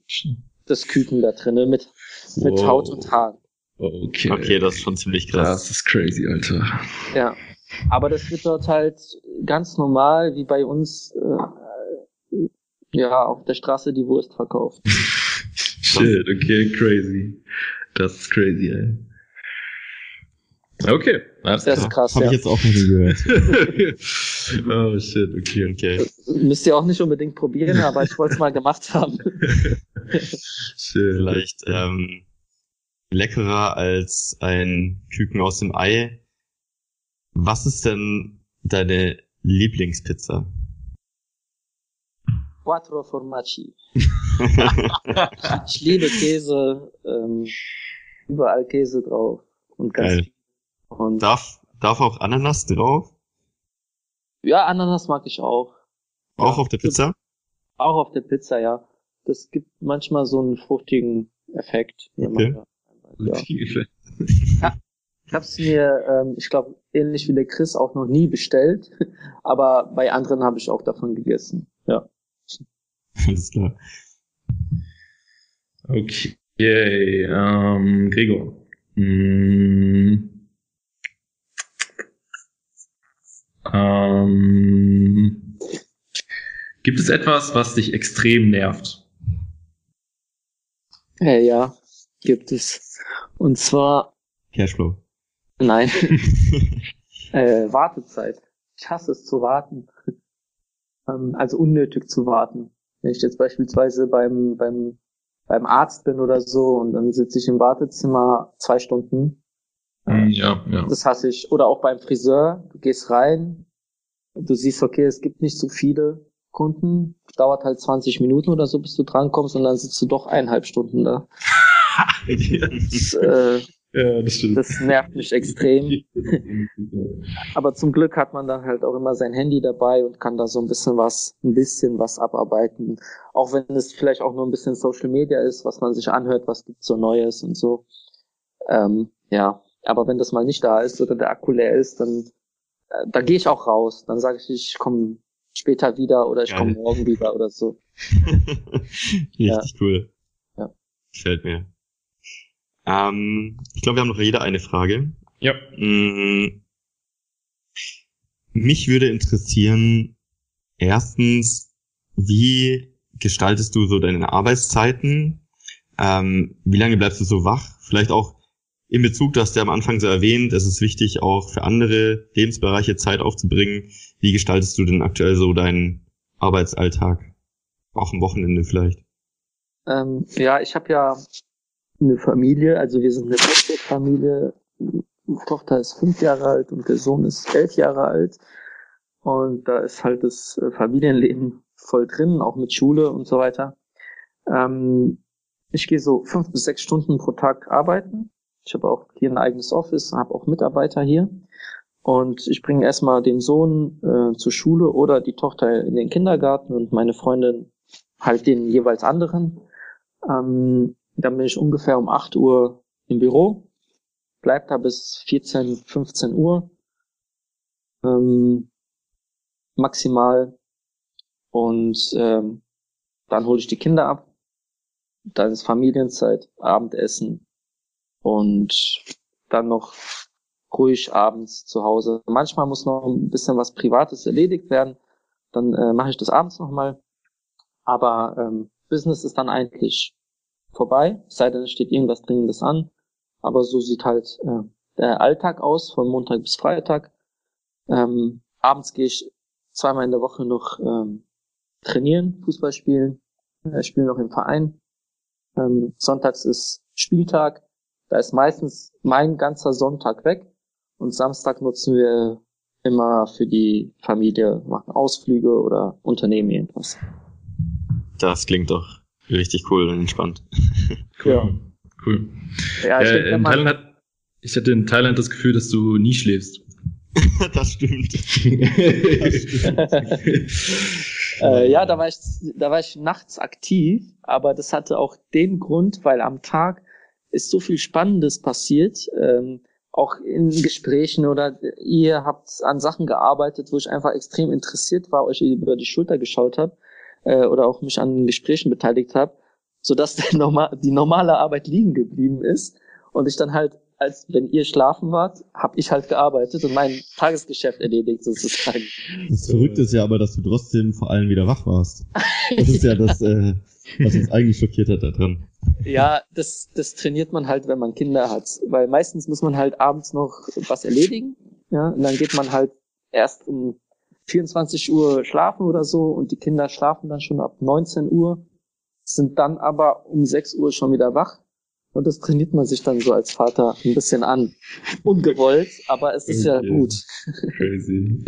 das Küken da drinnen mit, mit wow. Haut und Haaren. Okay. Okay, das ist schon ziemlich krass. Das ist crazy, Alter. Ja. Aber das wird dort halt ganz normal, wie bei uns, äh, ja, auf der Straße die Wurst verkauft. <laughs> Shit, okay, crazy. Das ist crazy, ey. Okay, das ist krass. Habe ja. ich jetzt auch nicht gehört. <laughs> oh shit, okay, okay. Müsst ihr auch nicht unbedingt probieren, <laughs> aber ich wollte es mal gemacht haben. <laughs> Schön. Vielleicht ähm, leckerer als ein Küken aus dem Ei. Was ist denn deine Lieblingspizza? Quattro Formaggi. ich liebe Käse, ähm, überall Käse drauf und ganz Geil. Und darf, darf auch Ananas drauf? Ja, Ananas mag ich auch. Auch ja. auf der Pizza? Auch auf der Pizza, ja. Das gibt manchmal so einen fruchtigen Effekt. Okay. Ja. ich hab's mir, ähm, ich glaube, ähnlich wie der Chris auch noch nie bestellt, <laughs> aber bei anderen habe ich auch davon gegessen. Ja. Alles klar. Okay, ähm, Gregor. Mm. Ähm, gibt es etwas, was dich extrem nervt? Äh, ja, gibt es. Und zwar. Cashflow. Nein. <laughs> äh, Wartezeit. Ich hasse es zu warten. ähm, also unnötig zu warten. Wenn ich jetzt beispielsweise beim, beim, beim Arzt bin oder so und dann sitze ich im Wartezimmer zwei Stunden ja, ja. Das hasse ich. Oder auch beim Friseur. Du gehst rein, du siehst, okay, es gibt nicht so viele Kunden. Dauert halt 20 Minuten oder so, bis du drankommst und dann sitzt du doch eineinhalb Stunden da. das, <laughs> äh, ja, das stimmt. Das nervt mich extrem. <laughs> Aber zum Glück hat man dann halt auch immer sein Handy dabei und kann da so ein bisschen was, ein bisschen was abarbeiten. Auch wenn es vielleicht auch nur ein bisschen Social Media ist, was man sich anhört, was gibt's so Neues und so. Ähm, ja, aber wenn das mal nicht da ist oder der Akku leer ist, dann, äh, dann gehe ich auch raus. Dann sage ich, ich komme später wieder oder ich komme morgen wieder oder so. <laughs> Richtig ja. cool. Ja. Gefällt mir. Ähm, ich glaube, wir haben noch jeder eine Frage. Ja. Mm, mich würde interessieren, erstens, wie gestaltest du so deine Arbeitszeiten? Ähm, wie lange bleibst du so wach? Vielleicht auch in Bezug, dass der am Anfang so erwähnt, es ist wichtig, auch für andere Lebensbereiche Zeit aufzubringen. Wie gestaltest du denn aktuell so deinen Arbeitsalltag? Auch am Wochenende vielleicht? Ähm, ja, ich habe ja eine Familie, also wir sind eine Familie. Die Tochter ist fünf Jahre alt und der Sohn ist elf Jahre alt. und da ist halt das äh, Familienleben voll drin, auch mit Schule und so weiter. Ähm, ich gehe so fünf bis sechs Stunden pro Tag arbeiten. Ich habe auch hier ein eigenes Office, habe auch Mitarbeiter hier. Und ich bringe erstmal den Sohn äh, zur Schule oder die Tochter in den Kindergarten und meine Freundin halt den jeweils anderen. Ähm, dann bin ich ungefähr um 8 Uhr im Büro, bleib da bis 14, 15 Uhr ähm, maximal und ähm, dann hole ich die Kinder ab. Dann ist Familienzeit, Abendessen und dann noch ruhig abends zu Hause. Manchmal muss noch ein bisschen was Privates erledigt werden. Dann äh, mache ich das abends nochmal. Aber ähm, Business ist dann eigentlich vorbei, sei denn, es steht irgendwas Dringendes an. Aber so sieht halt äh, der Alltag aus, von Montag bis Freitag. Ähm, abends gehe ich zweimal in der Woche noch ähm, trainieren, Fußball spielen. Äh, spiele noch im Verein. Ähm, sonntags ist Spieltag. Da ist meistens mein ganzer Sonntag weg. Und Samstag nutzen wir immer für die Familie, machen Ausflüge oder unternehmen irgendwas. Das klingt doch richtig cool und entspannt. <laughs> Cool. Ja. Cool. Ja, ich, ja, in Thailand hat, ich hatte in Thailand das Gefühl, dass du nie schläfst. <laughs> das stimmt. das <laughs> stimmt. äh, ja, da war ich, da war ich nachts aktiv, aber das hatte auch den Grund, weil am Tag ist so viel Spannendes passiert. Ähm, auch in Gesprächen oder ihr habt an Sachen gearbeitet, wo ich einfach extrem interessiert war, euch über die Schulter geschaut habe äh, oder auch mich an Gesprächen beteiligt habe, sodass <laughs> der normal, die normale Arbeit liegen geblieben ist und ich dann halt als wenn ihr schlafen wart, habe ich halt gearbeitet und mein Tagesgeschäft erledigt sozusagen. Das Verrückte ist ja aber, dass du trotzdem vor allem wieder wach warst. Das ist ja das, <laughs> äh, was uns eigentlich schockiert hat da dran. Ja, das, das trainiert man halt, wenn man Kinder hat. Weil meistens muss man halt abends noch was erledigen. Ja, und dann geht man halt erst um 24 Uhr schlafen oder so und die Kinder schlafen dann schon ab 19 Uhr, sind dann aber um 6 Uhr schon wieder wach. Und das trainiert man sich dann so als Vater ein bisschen an. Ungewollt, aber es ist okay. ja gut. Crazy.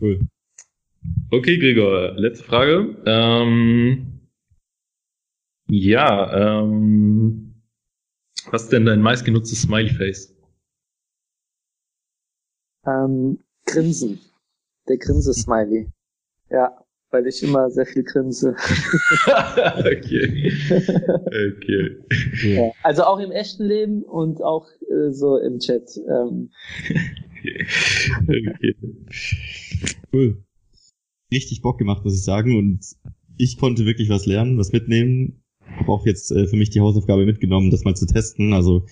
cool. Okay, Gregor, letzte Frage. Ähm, ja, ähm, was ist denn dein meistgenutztes Smiley-Face? Ähm, Grinsen. Der Grinse-Smiley. Ja, weil ich immer sehr viel grinse. <laughs> <laughs> okay. Okay. Ja, also auch im echten Leben und auch äh, so im Chat. Ähm. okay. Cool. Richtig Bock gemacht, muss ich sagen. Und ich konnte wirklich was lernen, was mitnehmen habe auch jetzt äh, für mich die Hausaufgabe mitgenommen, das mal zu testen. Also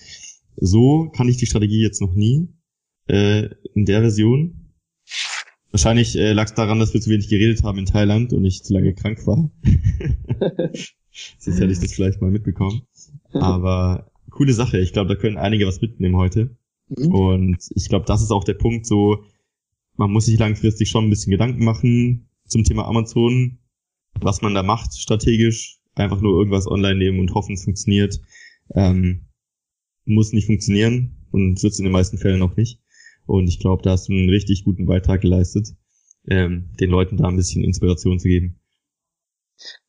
so kann ich die Strategie jetzt noch nie äh, in der Version. Wahrscheinlich äh, lag es daran, dass wir zu wenig geredet haben in Thailand und ich zu lange krank war. <laughs> Sonst hätte ich das vielleicht mal mitbekommen. Aber coole Sache. Ich glaube, da können einige was mitnehmen heute. Mhm. Und ich glaube, das ist auch der Punkt, so, man muss sich langfristig schon ein bisschen Gedanken machen zum Thema Amazon, was man da macht strategisch, einfach nur irgendwas online nehmen und hoffen, es funktioniert. Ähm, muss nicht funktionieren und wird es in den meisten Fällen auch nicht. Und ich glaube, da hast du einen richtig guten Beitrag geleistet, ähm, den Leuten da ein bisschen Inspiration zu geben.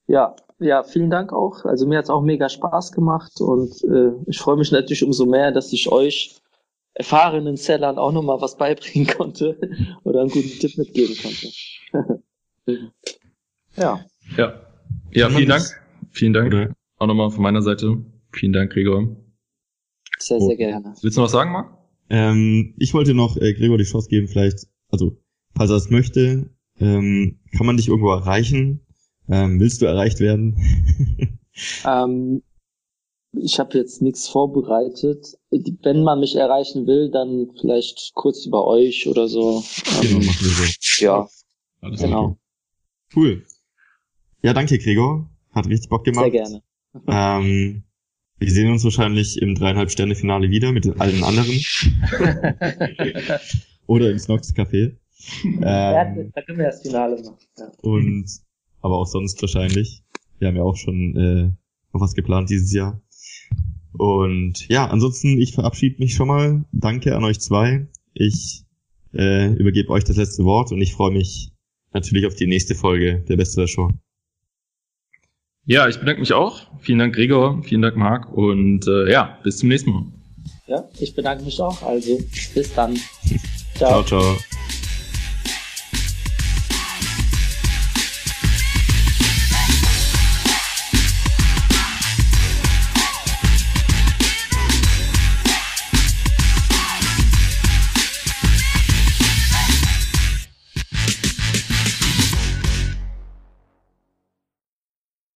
Ja, ja, vielen Dank auch. Also mir hat's auch mega Spaß gemacht und äh, ich freue mich natürlich umso mehr, dass ich euch erfahrenen Sellern auch nochmal was beibringen <laughs> konnte oder einen guten Tipp mitgeben konnte. <laughs> ja. Ja. Ja, vielen Dank. Vielen Dank. Oder? Auch nochmal von meiner Seite. Vielen Dank, Gregor. Sehr, sehr gerne. Willst du noch was sagen, Marc? Ähm, ich wollte noch äh, Gregor die Chance geben, vielleicht, also, falls er es möchte, ähm, kann man dich irgendwo erreichen? Ähm, willst du erreicht werden? <laughs> ähm, ich habe jetzt nichts vorbereitet. Wenn man mich erreichen will, dann vielleicht kurz über euch oder so. Genau, ähm, machen wir so. Ja, Alles genau. Okay. Cool. Ja, danke, Gregor. Hat richtig Bock gemacht. Sehr gerne. <laughs> <laughs> Ähm, wir sehen uns wahrscheinlich im dreieinhalb Sterne Finale wieder mit allen anderen. <laughs> Oder im Snox Café. Ähm, ja, da können wir das Finale machen. Ja. Und aber auch sonst wahrscheinlich. Wir haben ja auch schon äh, noch was geplant dieses Jahr. Und ja, ansonsten, ich verabschiede mich schon mal. Danke an euch zwei. Ich äh, übergebe euch das letzte Wort und ich freue mich natürlich auf die nächste Folge der Beste der Show. Ja, ich bedanke mich auch. Vielen Dank, Gregor. Vielen Dank, Marc. Und äh, ja, bis zum nächsten Mal. Ja, ich bedanke mich auch. Also, bis dann. ciao, ciao. ciao.